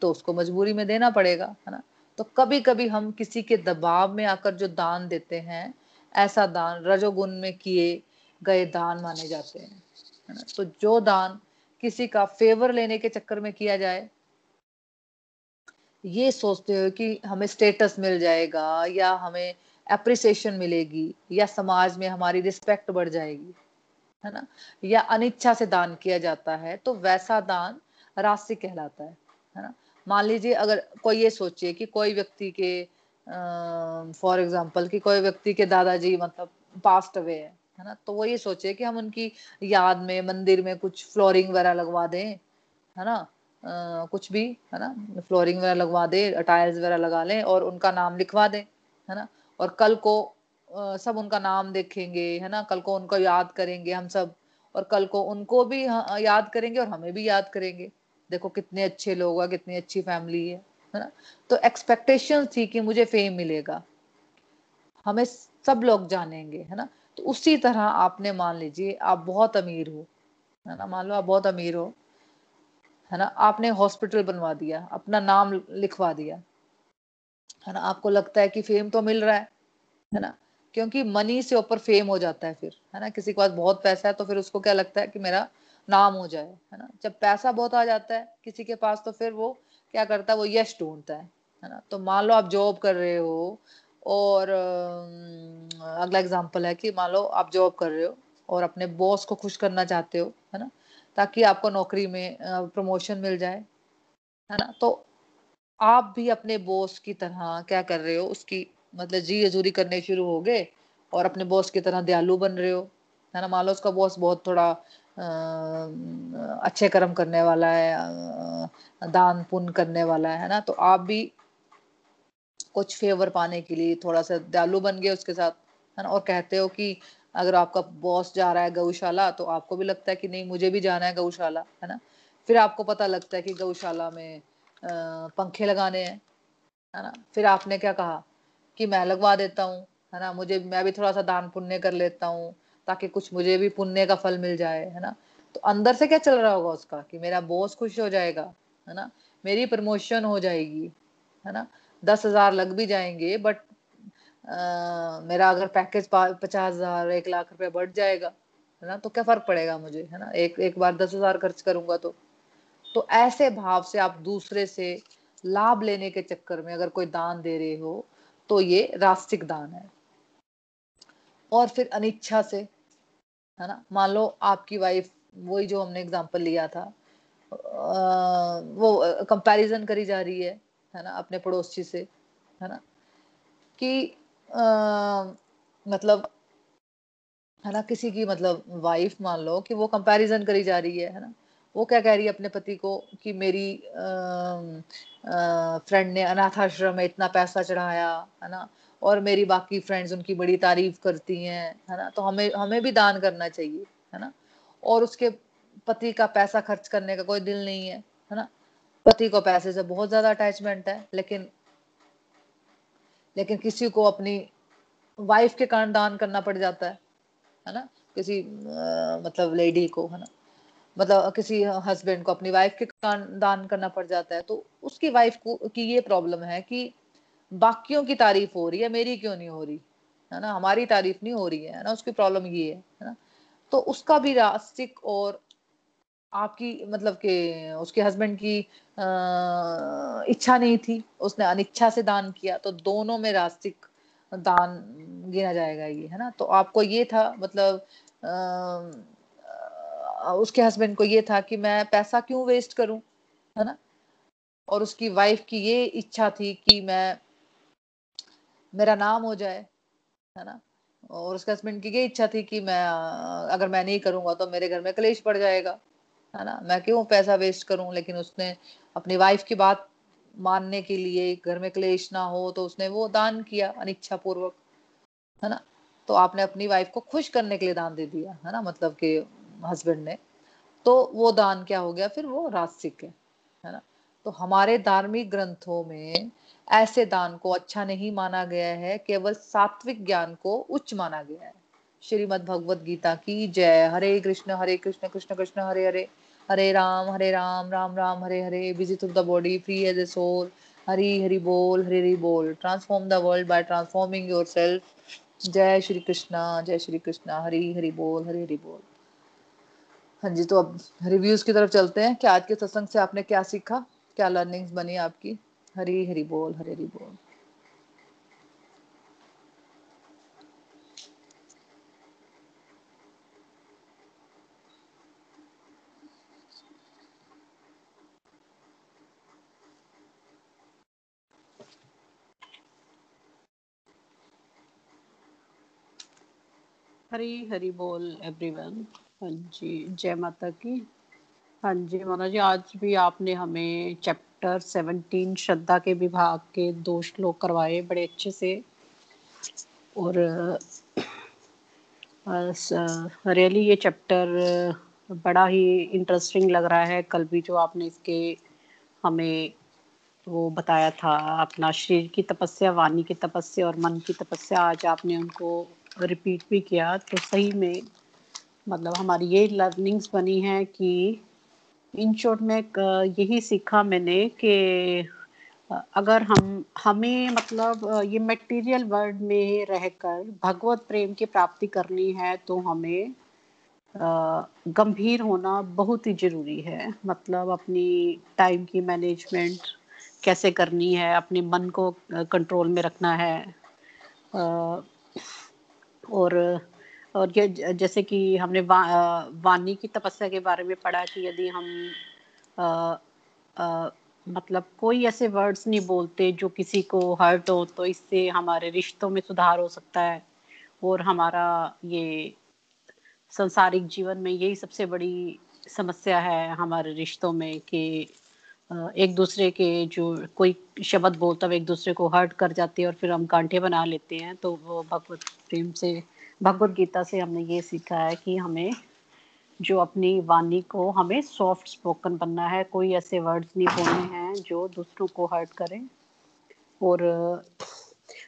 तो उसको मजबूरी में देना पड़ेगा, है ना? तो कभी कभी हम किसी के दबाव में आकर जो दान देते हैं, ऐसा दान रजोगुण में किए गए दान माने जाते हैं तो जो दान किसी का फेवर लेने के चक्कर में किया जाए ये सोचते हो कि हमें स्टेटस मिल जाएगा या हमें अप्रिसिएशन मिलेगी या समाज में हमारी रिस्पेक्ट बढ़ जाएगी, है ना? या अनिच्छा से दान किया जाता है तो वैसा दान राशि कहलाता है है ना? मान लीजिए अगर कोई ये सोचिए कि कोई व्यक्ति के फॉर एग्ज़ाम्पल कि कोई व्यक्ति के दादाजी मतलब पास्ट अवे है है ना? तो वो ये सोचे कि हम उनकी याद में, मंदिर में कुछ फ्लोरिंग वगैरह लगवा दें, है ना? आ, कुछ भी है ना? फ्लोरिंग वगैरह लगवा दे टाइल्स वगैरह लगा लें और उनका नाम लिखवा दें है ना? और कल को आ, सब उनका नाम देखेंगे है ना? कल को उनको याद करेंगे हम सब और कल को उनको भी याद करेंगे और हमें भी याद करेंगे। देखो कितने अच्छे लोग हैं कितनी अच्छी फैमिली है है ना? तो एक्सपेक्टेशन थी कि मुझे फेम मिलेगा। हमें सब लोग जानेंगे है ना? तो उसी तरह आपने मान लीजिए आप बहुत अमीर हो है ना? मान लो आप बहुत अमीर हो है ना, आपने हॉस्पिटल बनवा दिया, अपना नाम लिखवा दिया। है ना, आपको लगता है कि फेम तो मिल रहा है है ना, क्योंकि मनी से ऊपर फेम हो जाता है फिर, है ना, किसी के पास बहुत पैसा है तो फिर उसको क्या लगता है कि मेरा नाम हो जाए, है ना, जब पैसा बहुत आ जाता है किसी के पास तो फिर वो क्या करता है, वो यश ढूंढता है है ना तो मान लो आप जॉब कर रहे हो और अगला एग्ज़ाम्पल है कि मान लो आप जॉब कर रहे हो और अपने बॉस को खुश करना चाहते हो, है ना ताकि आपको नौकरी में प्रमोशन मिल जाए है ना? तो आप भी अपने बॉस की तरह क्या कर रहे हो? उसकी मतलब जी हजूरी करने शुरू हो गए और अपने बॉस की तरह दयालु बन रहे हो है ना? मान लो उसका बॉस बहुत थोड़ा आ, अच्छे कर्म करने वाला है दान पुण्य करने वाला है ना? तो आप भी कुछ फेवर पाने के लिए थोड़ा सा दयालु बन गए उसके साथ है ना? और कहते हो कि अगर आपका बॉस जा रहा है गौशाला तो आपको भी लगता है कि नहीं, मुझे भी जाना है गौशाला है ना? फिर आपको पता लगता है कि गौशाला में पंखे लगाने हैं, है ना? फिर आपने क्या कहा? कि मैं लगवा देता हूँ, है ना? मुझे, मैं भी थोड़ा सा दान पुण्य कर लेता हूँ, ताकि कुछ मुझे भी पुण्य का फल मिल जाए, है ना? तो अंदर से क्या चल रहा होगा उसका? कि मेरा बॉस खुश हो जाएगा, है ना? मेरी प्रमोशन हो जाएगी, है ना? दस हज़ार लग भी जाएँगे, बट मेरा अगर पैकेज पचास हज़ार एक लाख रुपए बढ़ जाएगा है ना तो क्या फ़र्क पड़ेगा मुझे है ना? एक एक बार दस हज़ार खर्च करूँगा तो। तो ऐसे भाव से आप दूसरे से लाभ लेने के चक्कर में अगर कोई दान दे रहे हो तो ये रास्तिक दान है। और फिर अनिच्छा से है ना? मान लो आपकी वाइफ वही जो हमने एग्ज़ाम्पल लिया था आ, वो कंपैरिजन करी जा रही है है ना अपने पड़ोसी से है ना? कि मतलब है ना, किसी की मतलब वाइफ मान लो कि वो कंपैरिजन करी जा रही है है ना। वो क्या कह रही है अपने पति को कि मेरी फ्रेंड ने अनाथ आश्रम में इतना पैसा चढ़ाया, है ना, और मेरी बाकी फ्रेंड्स उनकी बड़ी तारीफ़ करती हैं, है ना तो हमें हमें भी दान करना चाहिए, है ना। और उसके पति का पैसा खर्च करने का कोई दिल नहीं है है ना। पति को पैसे से बहुत ज़्यादा अटैचमेंट है, लेकिन लेकिन किसी को अपनी वाइफ के कारण दान करना पड़ जाता है है ना? किसी आ, मतलब लेडी को है ना? मतलब किसी हस्बैंड को अपनी वाइफ के कारण दान करना पड़ जाता है तो उसकी वाइफ को की ये प्रॉब्लम है कि बाकियों की तारीफ़ हो रही है मेरी क्यों नहीं हो रही? है ना? हमारी तारीफ़ नहीं हो रही है ना? उसकी प्रॉब्लम ये है ना? तो उसका भी रास्तिक और आपकी मतलब के उसके हस्बैंड की आ, इच्छा नहीं थी उसने अनिच्छा से दान किया तो दोनों में रास्तिक दान गिना जाएगा ये है ना? तो आपको ये था मतलब आ, उसके हस्बैंड को ये था कि मैं पैसा क्यों वेस्ट करूँ है ना? और उसकी वाइफ की ये इच्छा थी कि मैं मेरा नाम हो जाए है ना? और उसके हस्बैंड की ये इच्छा थी कि मैं अगर मैं नहीं करूँगा तो मेरे घर में कलेश पड़ जाएगा। है ना? मैं क्यों पैसा वेस्ट करूँ? लेकिन उसने अपनी वाइफ की बात मानने के लिए, घर में क्लेश ना हो तो उसने वो दान किया अनिच्छा पूर्वक है ना? तो आपने अपनी वाइफ को खुश करने के लिए दान दे दिया, है ना? मतलब कि हस्बैंड ने। तो वो दान क्या हो गया? फिर वो रास्तिक है है ना? तो हमारे धार्मिक ग्रंथों में ऐसे दान को अच्छा नहीं माना गया है, केवल सात्विक ज्ञान को उच्च माना गया है। श्रीमद भगवत गीता की जय। Hare Krishna Hare Krishna Krishna Krishna, Hare Hare. Hare Ram Hare Ram Ram Ram, Hare Hare busy through the body free as a soul Hari Hari बोल, हरि हरि बोल transform the world by transforming yourself जय श्री कृष्णा, जय श्री कृष्णा, हरी हरि बोल, हरि हरी बोल। हाँ जी तो अब reviews की तरफ़ चलते हैं। कि आज के सत्संग से आपने क्या सीखा? क्या लर्निंग्स बनी आपकी? हरी हरी बोल, हरी हरि बोल। हरी हरी बोल एवरीवन हाँ जी, जय माता की। हाँ जी मोना जी, आज भी आपने हमें चैप्टर सेवनटीन श्रद्धा के विभाग के दो श्लोक करवाए बड़े अच्छे से। और रियली ये चैप्टर बड़ा ही इंटरेस्टिंग लग रहा है। कल भी जो आपने इसके हमें वो बताया था, अपना शरीर की तपस्या, वाणी की तपस्या और मन की तपस्या, आज आपने उनको रिपीट भी किया तो सही में मतलब हमारी ये लर्निंग्स बनी है कि इन शॉर्ट में यही सीखा मैंने कि अगर हम, हमें मतलब ये मटेरियल वर्ल्ड में रहकर भगवत प्रेम की प्राप्ति करनी है तो हमें गंभीर होना बहुत ही ज़रूरी है। मतलब अपनी टाइम की मैनेजमेंट कैसे करनी है, अपने मन को कंट्रोल में रखना है। और और ये जैसे कि हमने वा, वाणी की तपस्या के बारे में पढ़ा कि यदि हम आ, आ, मतलब कोई ऐसे वर्ड्स नहीं बोलते जो किसी को हर्ट हो तो इससे हमारे रिश्तों में सुधार हो सकता है। और हमारा ये संसारिक जीवन में यही सबसे बड़ी समस्या है हमारे रिश्तों में कि एक दूसरे के जो कोई शब्द बोलता है एक दूसरे को हर्ट कर जाते हैं और फिर हम कांठे बना लेते हैं तो वो भगवत प्रेम से, भगवत गीता से हमने ये सीखा है कि हमें जो अपनी वाणी को, हमें सॉफ्ट स्पोकन बनना है। कोई ऐसे वर्ड्स नहीं बोलने हैं जो दूसरों को हर्ट करें। और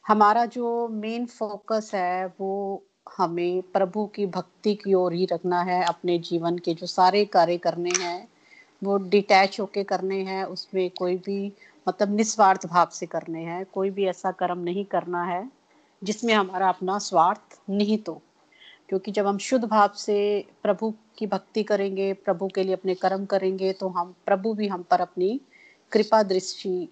हमारा जो मेन फोकस है, वो हमें प्रभु की भक्ति की ओर ही रखना है। अपने जीवन के जो सारे कार्य करने हैं, वो डिटैच होके करने हैं। उसमें कोई भी मतलब निस्वार्थ भाव से करने हैं। कोई भी ऐसा कर्म नहीं करना है। जिसमें हमारा अपना स्वार्थ निहित हो। क्योंकि जब हम शुद्ध भाव से प्रभु की भक्ति करेंगे, प्रभु के लिए अपने कर्म करेंगे तो हम, प्रभु भी हम पर अपनी कृपा दृष्टि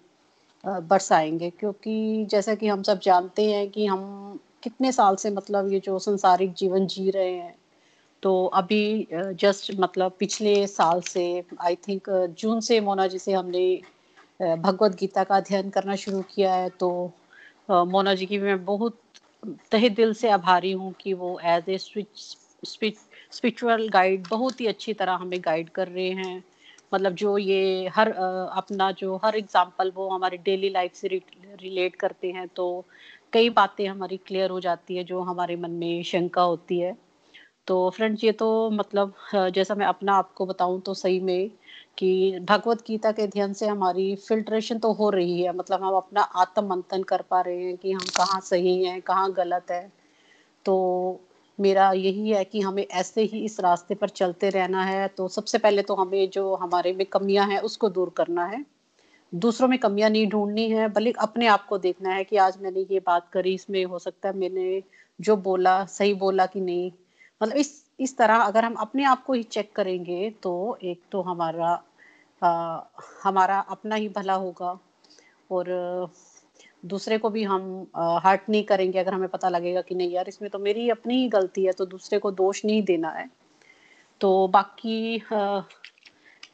बरसाएँगे। क्योंकि जैसा कि हम सब जानते हैं कि हम कितने साल से मतलब ये जो संसारिक जीवन जी रहे हैं तो अभी जस्ट मतलब पिछले साल से, आई थिंक जून से मोना जी से हमने भगवत गीता का अध्ययन करना शुरू किया है तो मोना जी की मैं बहुत तहे दिल से आभारी हूँ कि वो एज ए स्पिरिचुअल गाइड बहुत ही अच्छी तरह हमें गाइड कर रहे हैं। मतलब जो ये हर अपना जो हर एग्ज़ाम्पल वो हमारे डेली लाइफ से रिलेट करते हैं तो कई बातें हमारी क्लियर हो जाती है जो हमारे मन में शंका होती है। तो फ्रेंड्स ये तो मतलब जैसा मैं अपना आपको बताऊँ तो सही में कि भगवत गीता के अध्ययन से हमारी फिल्ट्रेशन तो हो रही है। मतलब हम अपना आत्म मंथन कर पा रहे हैं कि हम कहाँ सही हैं, कहाँ गलत है। तो मेरा यही है कि हमें ऐसे ही इस रास्ते पर चलते रहना है। तो सबसे पहले तो हमें जो हमारे में कमियाँ हैं, उसको दूर करना है। दूसरों में कमियाँ नहीं ढूंढनी है बल्कि अपने आप को देखना है कि आज मैंने ये बात करी, इसमें हो सकता है मैंने जो बोला, सही बोला कि नहीं। मतलब इस इस तरह अगर हम अपने आप को ही चेक करेंगे तो एक तो हमारा आ, हमारा अपना ही भला होगा और दूसरे को भी हम हर्ट नहीं करेंगे। अगर हमें पता लगेगा कि नहीं यार इसमें तो मेरी अपनी ही गलती है तो दूसरे को दोष नहीं देना है। तो बाकी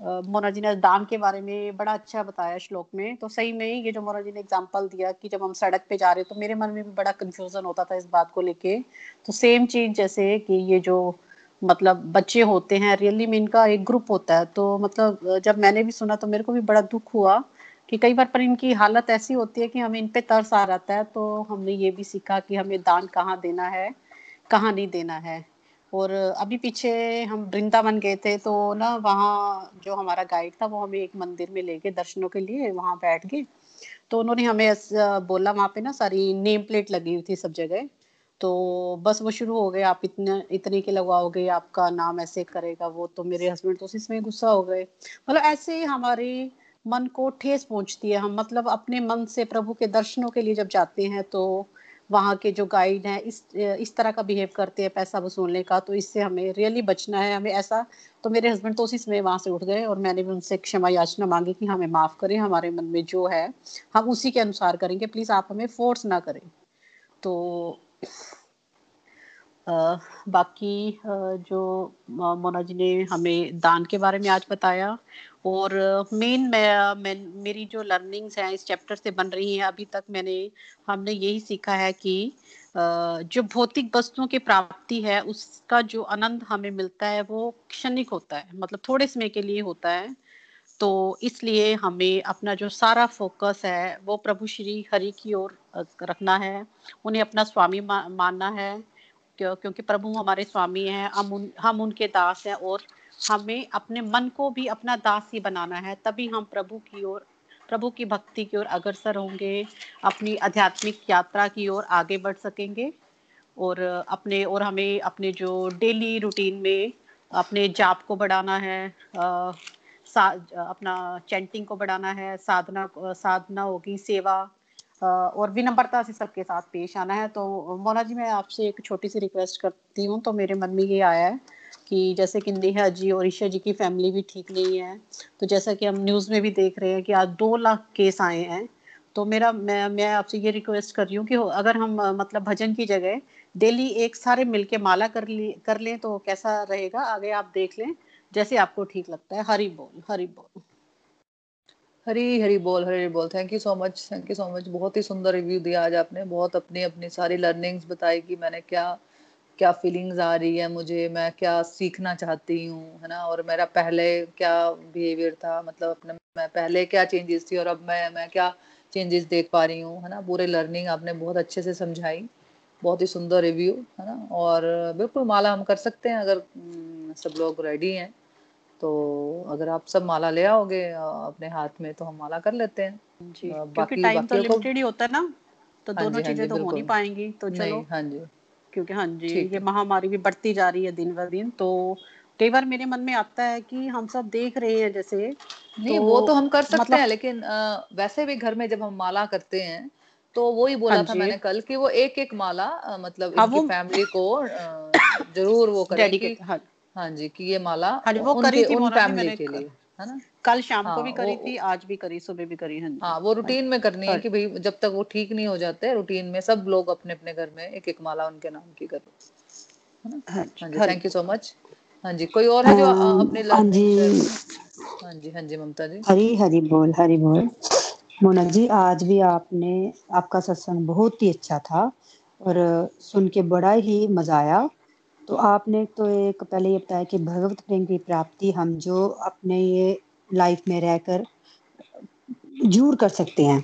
मोना जी ने दान के बारे में बड़ा अच्छा बताया श्लोक में। तो सही में ये जो मोना जी ने एग्जांपल दिया कि जब हम सड़क पे जा रहे तो मेरे मन में भी बड़ा कंफ्यूजन होता था इस बात को लेके। तो सेम चीज़ जैसे कि ये जो मतलब बच्चे होते हैं रियली में इनका एक ग्रुप होता है। तो मतलब जब मैंने भी सुना तो मेरे को भी बड़ा दुख हुआ कि कई बार पर इनकी हालत ऐसी होती है कि हमें इन पे तरस आ जाता है। तो हमने ये भी सीखा कि हमें दान कहाँ देना है, कहाँ नहीं देना है। और अभी पीछे हम वृंदावन गए थे तो ना वहाँ जो हमारा गाइड था वो हमें एक मंदिर में ले गए दर्शनों के लिए वहाँ बैठ गए। तो उन्होंने हमें बोला वहाँ पे ना सारी नेम प्लेट लगी हुई थी सब जगह। तो बस वो शुरू हो गए, आप इतने इतने के लगवाओगे, आपका नाम ऐसे करेगा, वो तो मेरे हस्बैंड तो इसमें गुस्सा हो गए। मतलब ऐसे ही हमारे मन को ठेस पहुँचती है हम मतलब अपने मन से प्रभु के दर्शनों के लिए जब जाते हैं तो वहाँ के जो गाइड हैं, इस इस तरह का बिहेव करते हैं पैसा वसूलने का तो इससे हमें रियली बचना है। हमें ऐसा तो मेरे हस्बैंड तो उसी समय वहाँ से उठ गए और मैंने भी उनसे क्षमा याचना मांगी कि हमें माफ़ करें, हमारे मन में जो है, हम उसी के अनुसार करेंगे प्लीज़ आप हमें फोर्स ना करें। तो बाकी जो मोना जी ने हमें दान के बारे में आज बताया और मेन मैं, मैं मेरी जो लर्निंग्स हैं इस चैप्टर से बन रही हैं अभी तक मैंने हमने यही सीखा है कि जो भौतिक वस्तुओं की प्राप्ति है उसका जो आनंद हमें मिलता है वो क्षणिक होता है मतलब थोड़े समय के लिए होता है। तो इसलिए हमें अपना जो सारा फोकस है, वो प्रभु श्री हरि की ओर रखना है। उन्हें अपना स्वामी मानना है। क्यों, क्योंकि प्रभु हमारे स्वामी हैं, हम उन, हम उनके दास हैं और हमें अपने मन को भी अपना दास ही बनाना है। तभी हम प्रभु की ओर, प्रभु की भक्ति की ओर अग्रसर होंगे, अपनी आध्यात्मिक यात्रा की ओर आगे बढ़ सकेंगे और अपने, और हमें अपने जो डेली रूटीन में अपने जाप को बढ़ाना है अपना चैंटिंग को बढ़ाना है, साधना साधना होगी, सेवा और विनम्रता से सबके साथ पेश आना है। तो मोना जी, मैं आपसे एक छोटी सी रिक्वेस्ट करती हूँ। तो मेरे मन में ये आया है कि जैसे कि नेहा जी और ईशा जी की फैमिली भी ठीक नहीं है तो जैसा कि हम न्यूज़ में भी देख रहे हैं कि आज दो लाख केस आए हैं। तो मेरा, मैं मैं आपसे ये रिक्वेस्ट कर रही हूँ कि अगर हम मतलब भजन की जगह डेली एक सारे मिलके माला कर ली, कर लें तो कैसा रहेगा? आगे आप देख लें। जैसे आपको ठीक लगता है, हरी बोल हरी बोल। हरी हरी बोल हरी बोल। Thank you so much thank you so much बहुत ही सुंदर रिव्यू दिया आज आपने। बहुत अपनी अपनी सारी लर्निंग्स बताई कि मैंने क्या क्या फीलिंग्स आ रही है मुझे, मैं क्या सीखना चाहती हूँ, है ना? और मेरा पहले क्या बिहेवियर था? मतलब अपने, मैं पहले क्या चेंजेस थी और अब मैं मैं क्या चेंजेस देख पा रही हूँ, है ना? पूरे लर्निंग आपने बहुत अच्छे से समझाई। बहुत ही सुंदर रिव्यू है ना? और बिल्कुल माला हम कर सकते हैं अगर सब लोग रेडी हैं। तो अगर आप सब माला ले आओगे अपने हाथ में तो हम माला कर लेते हैं। जी क्योंकि टाइम तो लिमिटेड ही होता है ना तो हाँ दोनों हाँ चीज़ें तो हो नहीं पाएँगी तो चलो। हाँ जी। क्योंकि हाँ जी ये महामारी भी बढ़ती जा रही है दिन ब दिन तो कई बार मेरे मन में आता है कि हम सब देख रहे हैं जैसे नहीं तो, वो तो हम कर सकते मतलब, हैं लेकिन आ, वैसे भी घर में जब हम माला करते हैं तो वो ही बोला हाँ था मैंने कल कि वो एक एक माला आ, मतलब हाँ, फैमिली को आ, ज़रूर वो करें हाँ, हाँ जी कि ये माला हाँ वो करी थी उन फैमिली के लिए है ना? कल शाम हाँ, को भी करी थी आज भी करी सुबह भी करी हाँ हाँ वो रूटीन में करनी है कि भाई जब तक वो ठीक नहीं हो जाते रूटीन में सब लोग अपने अपने घर में एक एक माला उनके नाम की करो है ना? हाँ जी थैंक यू सो मच हाँ जी कोई और है जो अपने हाँ जी। हाँ जी हाँ जी ममता जी। हरी हरी बोल हरी बोल। मोना जी आज भी आपने आपका सत्संग बहुत ही अच्छा था और सुन के बड़ा ही मज़ा आया। तो आपने तो एक पहले ये बताया कि भगवत प्रेम की प्राप्ति हम जो अपने ये लाइफ में रहकर, जूर कर सकते हैं।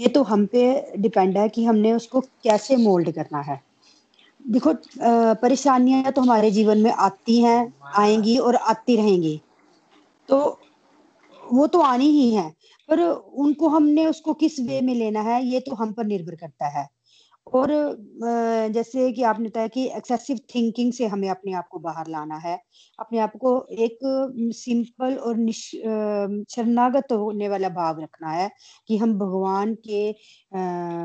ये तो हम पे डिपेंड है कि हमने उसको कैसे मोल्ड करना है। देखो परेशानियाँ तो हमारे जीवन में आती हैं, आएँगी और आती रहेंगी। तो वो तो आनी ही है, पर उनको हमने उसको किस वे में लेना है, ये तो हम पर निर्भर करता है। और जैसे कि आपने बताया कि एक्सेसिव थिंकिंग से हमें अपने आप को बाहर लाना है। अपने आप को एक सिंपल और शरणागत होने वाला भाव रखना है कि हम भगवान के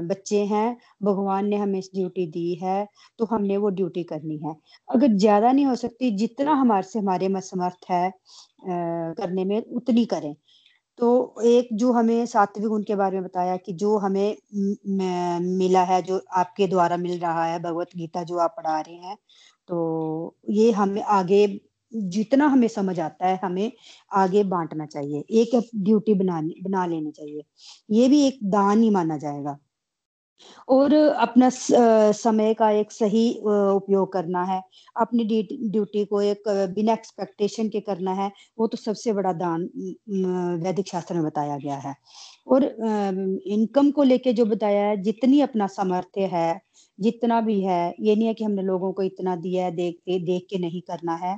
बच्चे हैं, भगवान ने हमें ड्यूटी दी है तो हमने वो ड्यूटी करनी है। अगर ज़्यादा नहीं हो सकती, जितना हमारे से, हमारे में समर्थ है करने में, उतनी करें। तो एक जो हमें सात्विक गुण के बारे में बताया कि जो हमें मिला है, जो आपके द्वारा मिल रहा है, भगवत गीता जो आप पढ़ा रहे हैं तो ये हमें आगे जितना हमें समझ आता है, हमें आगे बांटना चाहिए, एक ड्यूटी बना बना लेनी चाहिए। ये भी एक दान ही माना जाएगा। और अपना समय का एक सही उपयोग करना है। अपनी ड्यूटी को एक बिना एक्सपेक्टेशन के करना है, वो तो सबसे बड़ा दान वैदिक शास्त्र में बताया गया है। और इनकम को लेके जो बताया है, जितनी अपना सामर्थ्य है जितना भी है, ये नहीं है कि हमने लोगों को इतना दिया है, देख के देख के नहीं करना है।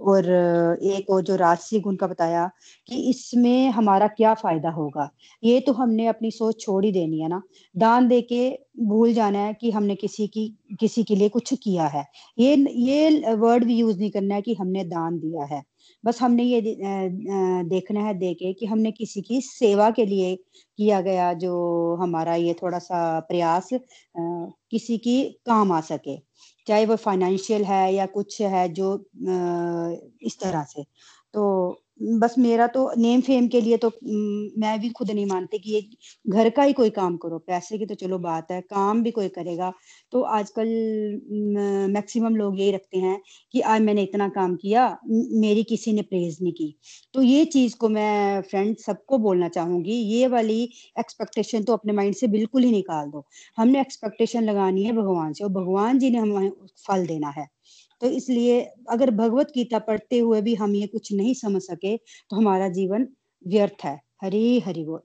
और एक और जो राजसी गुण का बताया कि इसमें हमारा क्या फ़ायदा होगा? ये तो हमने अपनी सोच छोड़ ही देनी है ना। दान दे के भूल जाना है कि हमने किसी की, किसी के लिए कुछ किया है। ये ये वर्ड भी यूज़ नहीं करना है कि हमने दान दिया है। बस हमने ये देखना है देखे कि हमने किसी की सेवा के लिए किया गया जो हमारा ये थोड़ा सा प्रयास किसी की काम आ सके। चाहे वो फाइनेंशियल है या कुछ है जो इस तरह से। तो बस मेरा तो नेम फेम के लिए तो मैं भी खुद नहीं मानती कि ये घर का ही कोई काम करो। पैसे की तो चलो बात है, काम भी कोई करेगा। तो आजकल मैक्सिमम लोग यही रखते हैं कि आज मैंने इतना काम किया मेरी किसी ने प्रेज नहीं की। तो ये चीज़ को मैं फ्रेंड सबको बोलना चाहूँगी, ये वाली एक्सपेक्टेशन तो अपने माइंड से बिल्कुल ही निकाल दो। हमने एक्सपेक्टेशन लगानी है भगवान से और भगवान जी ने हमें फल देना है। तो इसलिए अगर भगवत गीता पढ़ते हुए भी हम ये कुछ नहीं समझ सके तो हमारा जीवन व्यर्थ है। हरी, हरि बोल।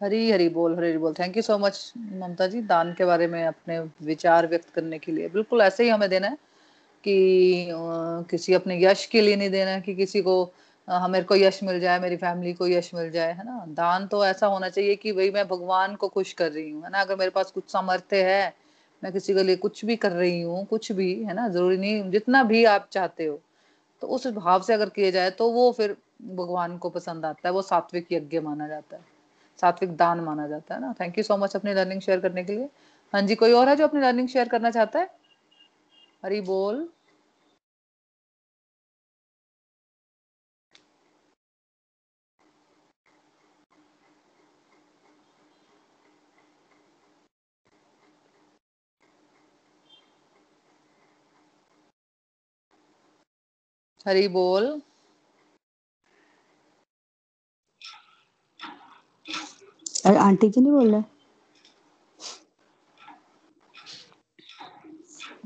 हरी हरी बोल, हरी हरी बोल। Thank you so much Mamta ji. दान के बारे में अपने विचार व्यक्त करने के लिए। बिल्कुल ऐसे ही हमें देना है कि किसी अपने यश के लिए नहीं देना है, कि किसी को मेरे को यश मिल जाए, मेरी फैमिली को यश मिल जाए, है ना? दान तो ऐसा होना चाहिए कि, भाई, मैं भगवान को खुश कर रही हूँ है ना? अगर मेरे पास कुछ सामर्थ्य है मैं किसी के लिए कुछ भी कर रही हूँ, कुछ भी, है ना? ज़रूरी नहीं, जितना भी आप चाहते हो। तो उस भाव से अगर किया जाए तो वो फिर भगवान को पसंद आता है, वो सात्विक यज्ञ माना जाता है। सात्विक दान माना जाता है ना? थैंक यू सो मच अपनी लर्निंग शेयर करने के लिए। हाँ जी, कोई और है जो अपनी लर्निंग शेयर करना चाहता है? हरी बोल। हरी बोल। आंटी जी नहीं बोल रहे?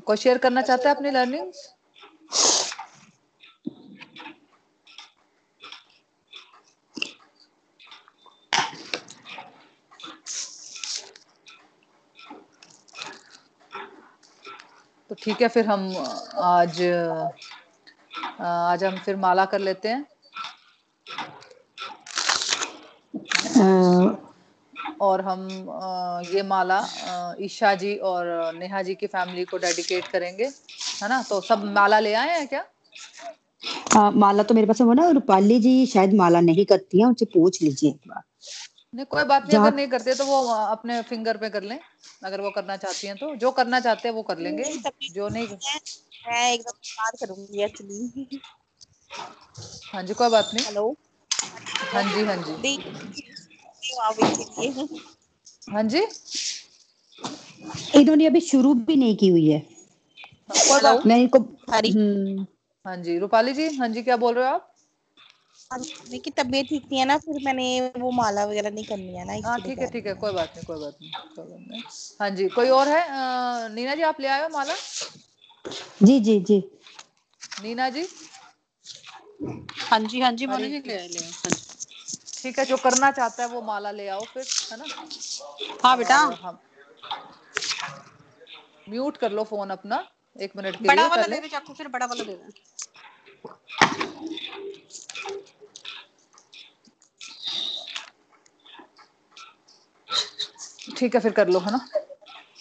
कोई शेयर करना चाहता है अपनी लर्निंग तो ठीक है फिर हम आज आज हम फिर माला कर लेते हैं। और हम ये माला ईशा जी और नेहा जी की फैमिली को डेडिकेट करेंगे है ना? तो सब माला ले आए हैं क्या? आ, माला तो मेरे पास है ना रूपाली जी शायद माला नहीं करती है उनसे पूछ लीजिए एक बार। नहीं कोई बात नहीं अगर नहीं करते तो वो अपने फिंगर पे कर लें। अगर वो करना चाहती हैं तो जो करना चाहते हैं वो कर लेंगे। जो नहीं मैं एकदम बात करूँगी एक्चुअली हाँ जी कोई बात नहीं। हेलो। हाँ जी हाँ जी। हाँ जी। इन्होंने अभी शुरू भी नहीं की हुई है। बात मैं इनको हम्म। हाँ जी रूपाली जी हाँ जी क्या बोल रहे हो आप? की तबीयत ठीक नहीं है ना फिर मैंने वो माला वगैरह नहीं करनी है ना हाँ ठीक है ठीक है कोई बात नहीं कोई बात नहीं कोई बात नहीं। हाँ जी कोई और है? आ, नीना जी आप ले आए हो माला? जी जी जी। नीना जी? हाँ जी हाँ जी मोनी जी। ले ले हाँ ठीक है जो करना चाहता है वो माला ले आओ फिर है ना? हाँ बेटा। हम म्यूट कर लो फ़ोन अपना एक मिनट के बड़ा लिए वाला ले दे चाकू फिर बड़ा वाला दे दे। ठीक है फिर कर लो है ना?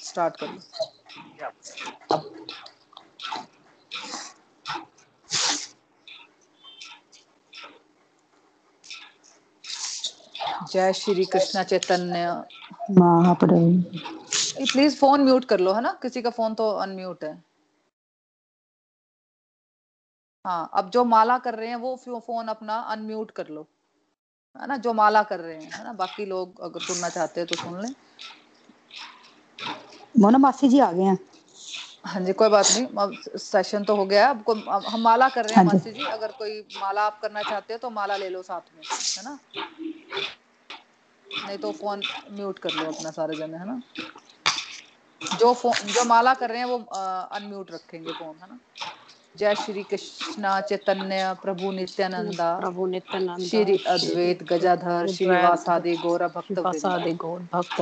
स्टार्ट कर लो। जय Shri Krishna Chaitanya. Mahaprabhu. Please phone mute कर लो है ना? किसी का फ़ोन तो अनम्यूट है। हाँ अब जो माला कर रहे हैं वो फ़ोन अपना अनम्यूट कर लो। है ना जो माला कर रहे हैं है ना बाकी लोग अगर सुनना चाहते हैं तो सुन लें। मोना मासी जी आ गए हैं। हाँ जी कोई बात नहीं सेशन तो हो गया अब हम माला कर रहे हैं हाँ मासी जी अगर कोई माला आप करना चाहते हैं तो माला ले लो साथ में है ना? नहीं तो फ़ोन म्यूट कर लो अपना सारे जने है ना? जो फ़ोन जो माला कर रहे हैं वो अनम्यूट रखेंगे फ़ोन है ना? जय श्री कृष्ण चैतन्य प्रभु नित्यानंदा। प्रभु नित्यानंद। श्री अद्वैत गजाधर श्रीवासादि गौर भक्त गौर भक्त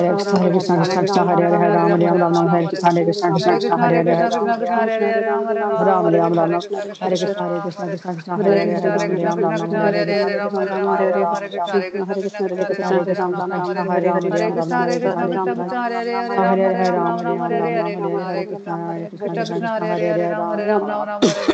राम हरे राम कृष्ण हरे हरे कृष्ण कृष्ण कृष्ण हरे कृष्ण कृष्ण हरे हरे हरे राम राम हरे हरे राम राम राम राम हरे हरे कृष्ण हरे कृष्ण कृष्ण हरे कृष्ण कृष्ण हरे हरे हरे कृष्ण हरे कृष्ण राम कृष्ण हरे हरे हरे राम हरे राम राम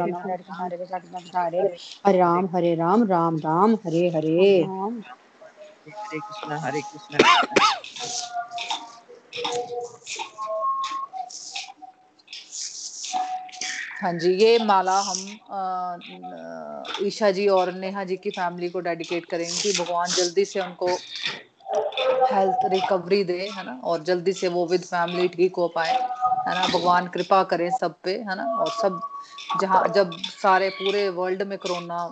राम हरे राम राम राम हरे हरे। हरे कृष्ण हाँ जी ये माला हम ईशा जी और नेहा जी की फैमिली को डेडिकेट करेंगे भगवान जल्दी से उनको हेल्थ रिकवरी दे है ना? और जल्दी से वो विद फैमिली ठीक हो पाए है ना? भगवान कृपा करें सब पे है ना? और सब जहाँ जब सारे पूरे वर्ल्ड में कोरोना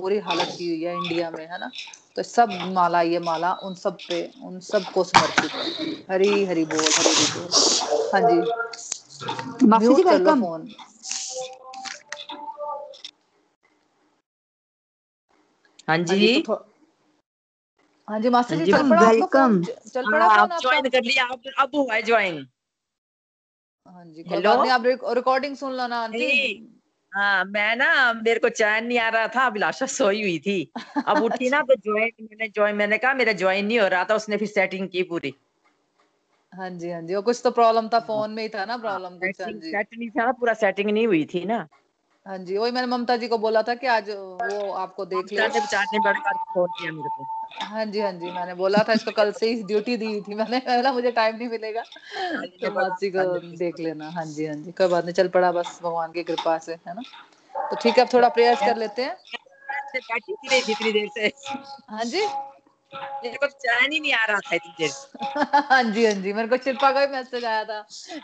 बुरी हालत की हुई है इंडिया में है ना? तो सब माला ये माला उन सब पे उन सबको समर्पित है। हरी हरी बोल हरी हरी बोल। हाँ जी। मासी जी वेलकम फ़ोन हाँ हाँ जी जी। तो हाँ जी मास्टर हाँ जी जी, चल पड़ा वेलकम चल पड़ा हाँ आप ज्वाइन कर लिया आप अब हुआ है ज्वाइन हाँ जी हेलो आप रिकॉर्डिंग सुन लो ना आंटी। हाँ मैं ना मेरे को चैन नहीं आ रहा था अभिलाषा सोई हुई थी। अब उठी ना तो ज्वाइन मैंने ज्वाइन मैंने कहा मेरा ज्वाइन नहीं हो रहा था उसने फिर सेटिंग की पूरी। हाँ जी हाँ जी वो कुछ तो प्रॉब्लम था फ़ोन में ही था ना हाँ, प्रॉब्लम कुछ हाँ जी। सेट नहीं था ना पूरा सेटिंग नहीं हुई थी ना। हाँ जी वही मैंने ममता जी को बोला था कि आज वो आपको देख ले ममता ने बेचारे ने बड़ी बार फ़ोन किया मेरे को हाँ जी हाँ जी मैंने बोला था इसको कल से ही ड्यूटी दी थी मैंने बोला मुझे टाइम नहीं मिलेगा तो मासी को देख लेना हाँ जी हाँ जी कोई बात नहीं चल पड़ा बस भगवान की कृपा से है ना तो ठीक है अब थोड़ा प्रेयर्स कर लेते हैं ही इतनी देर से हाँ जी मेरे को चैन ही नहीं आ रहा था इतनी देर हाँ जी हाँ जी मेरे को शिल्पा का भी मैसेज आया था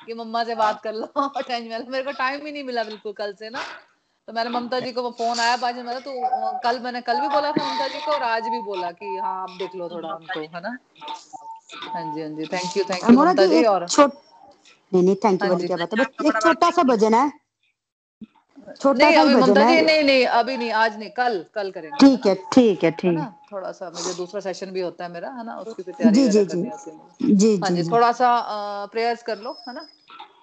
कि मम्मा से बात कर लो टेंशन मेरे को टाइम ही नहीं मिला बिल्कुल कल से ना तो मैंने ममता जी को वो फ़ोन आया बाद में मैंने तो कल मैंने कल भी बोला था ममता जी को और आज भी बोला कि हाँ आप देख लो थोड़ा उनको है ना? हाँ जी हाँ जी thank you thank you Mamta ji और नहीं नहीं थैंक यू हाँ क्या बात है? बस एक छोटा सा भजन है। छोटा सा अभी भजन ममता जी है। नहीं नहीं अभी नहीं आज नहीं कल कल करेंगे ठीक है ठीक है है ठीक। है थोड़ा सा मुझे दूसरा सेशन भी होता है मेरा है ना? उसकी तैयारी जी जी। है। जी हाँ जी जी थोड़ा सा प्रेयर्स कर लो है ना? हाँ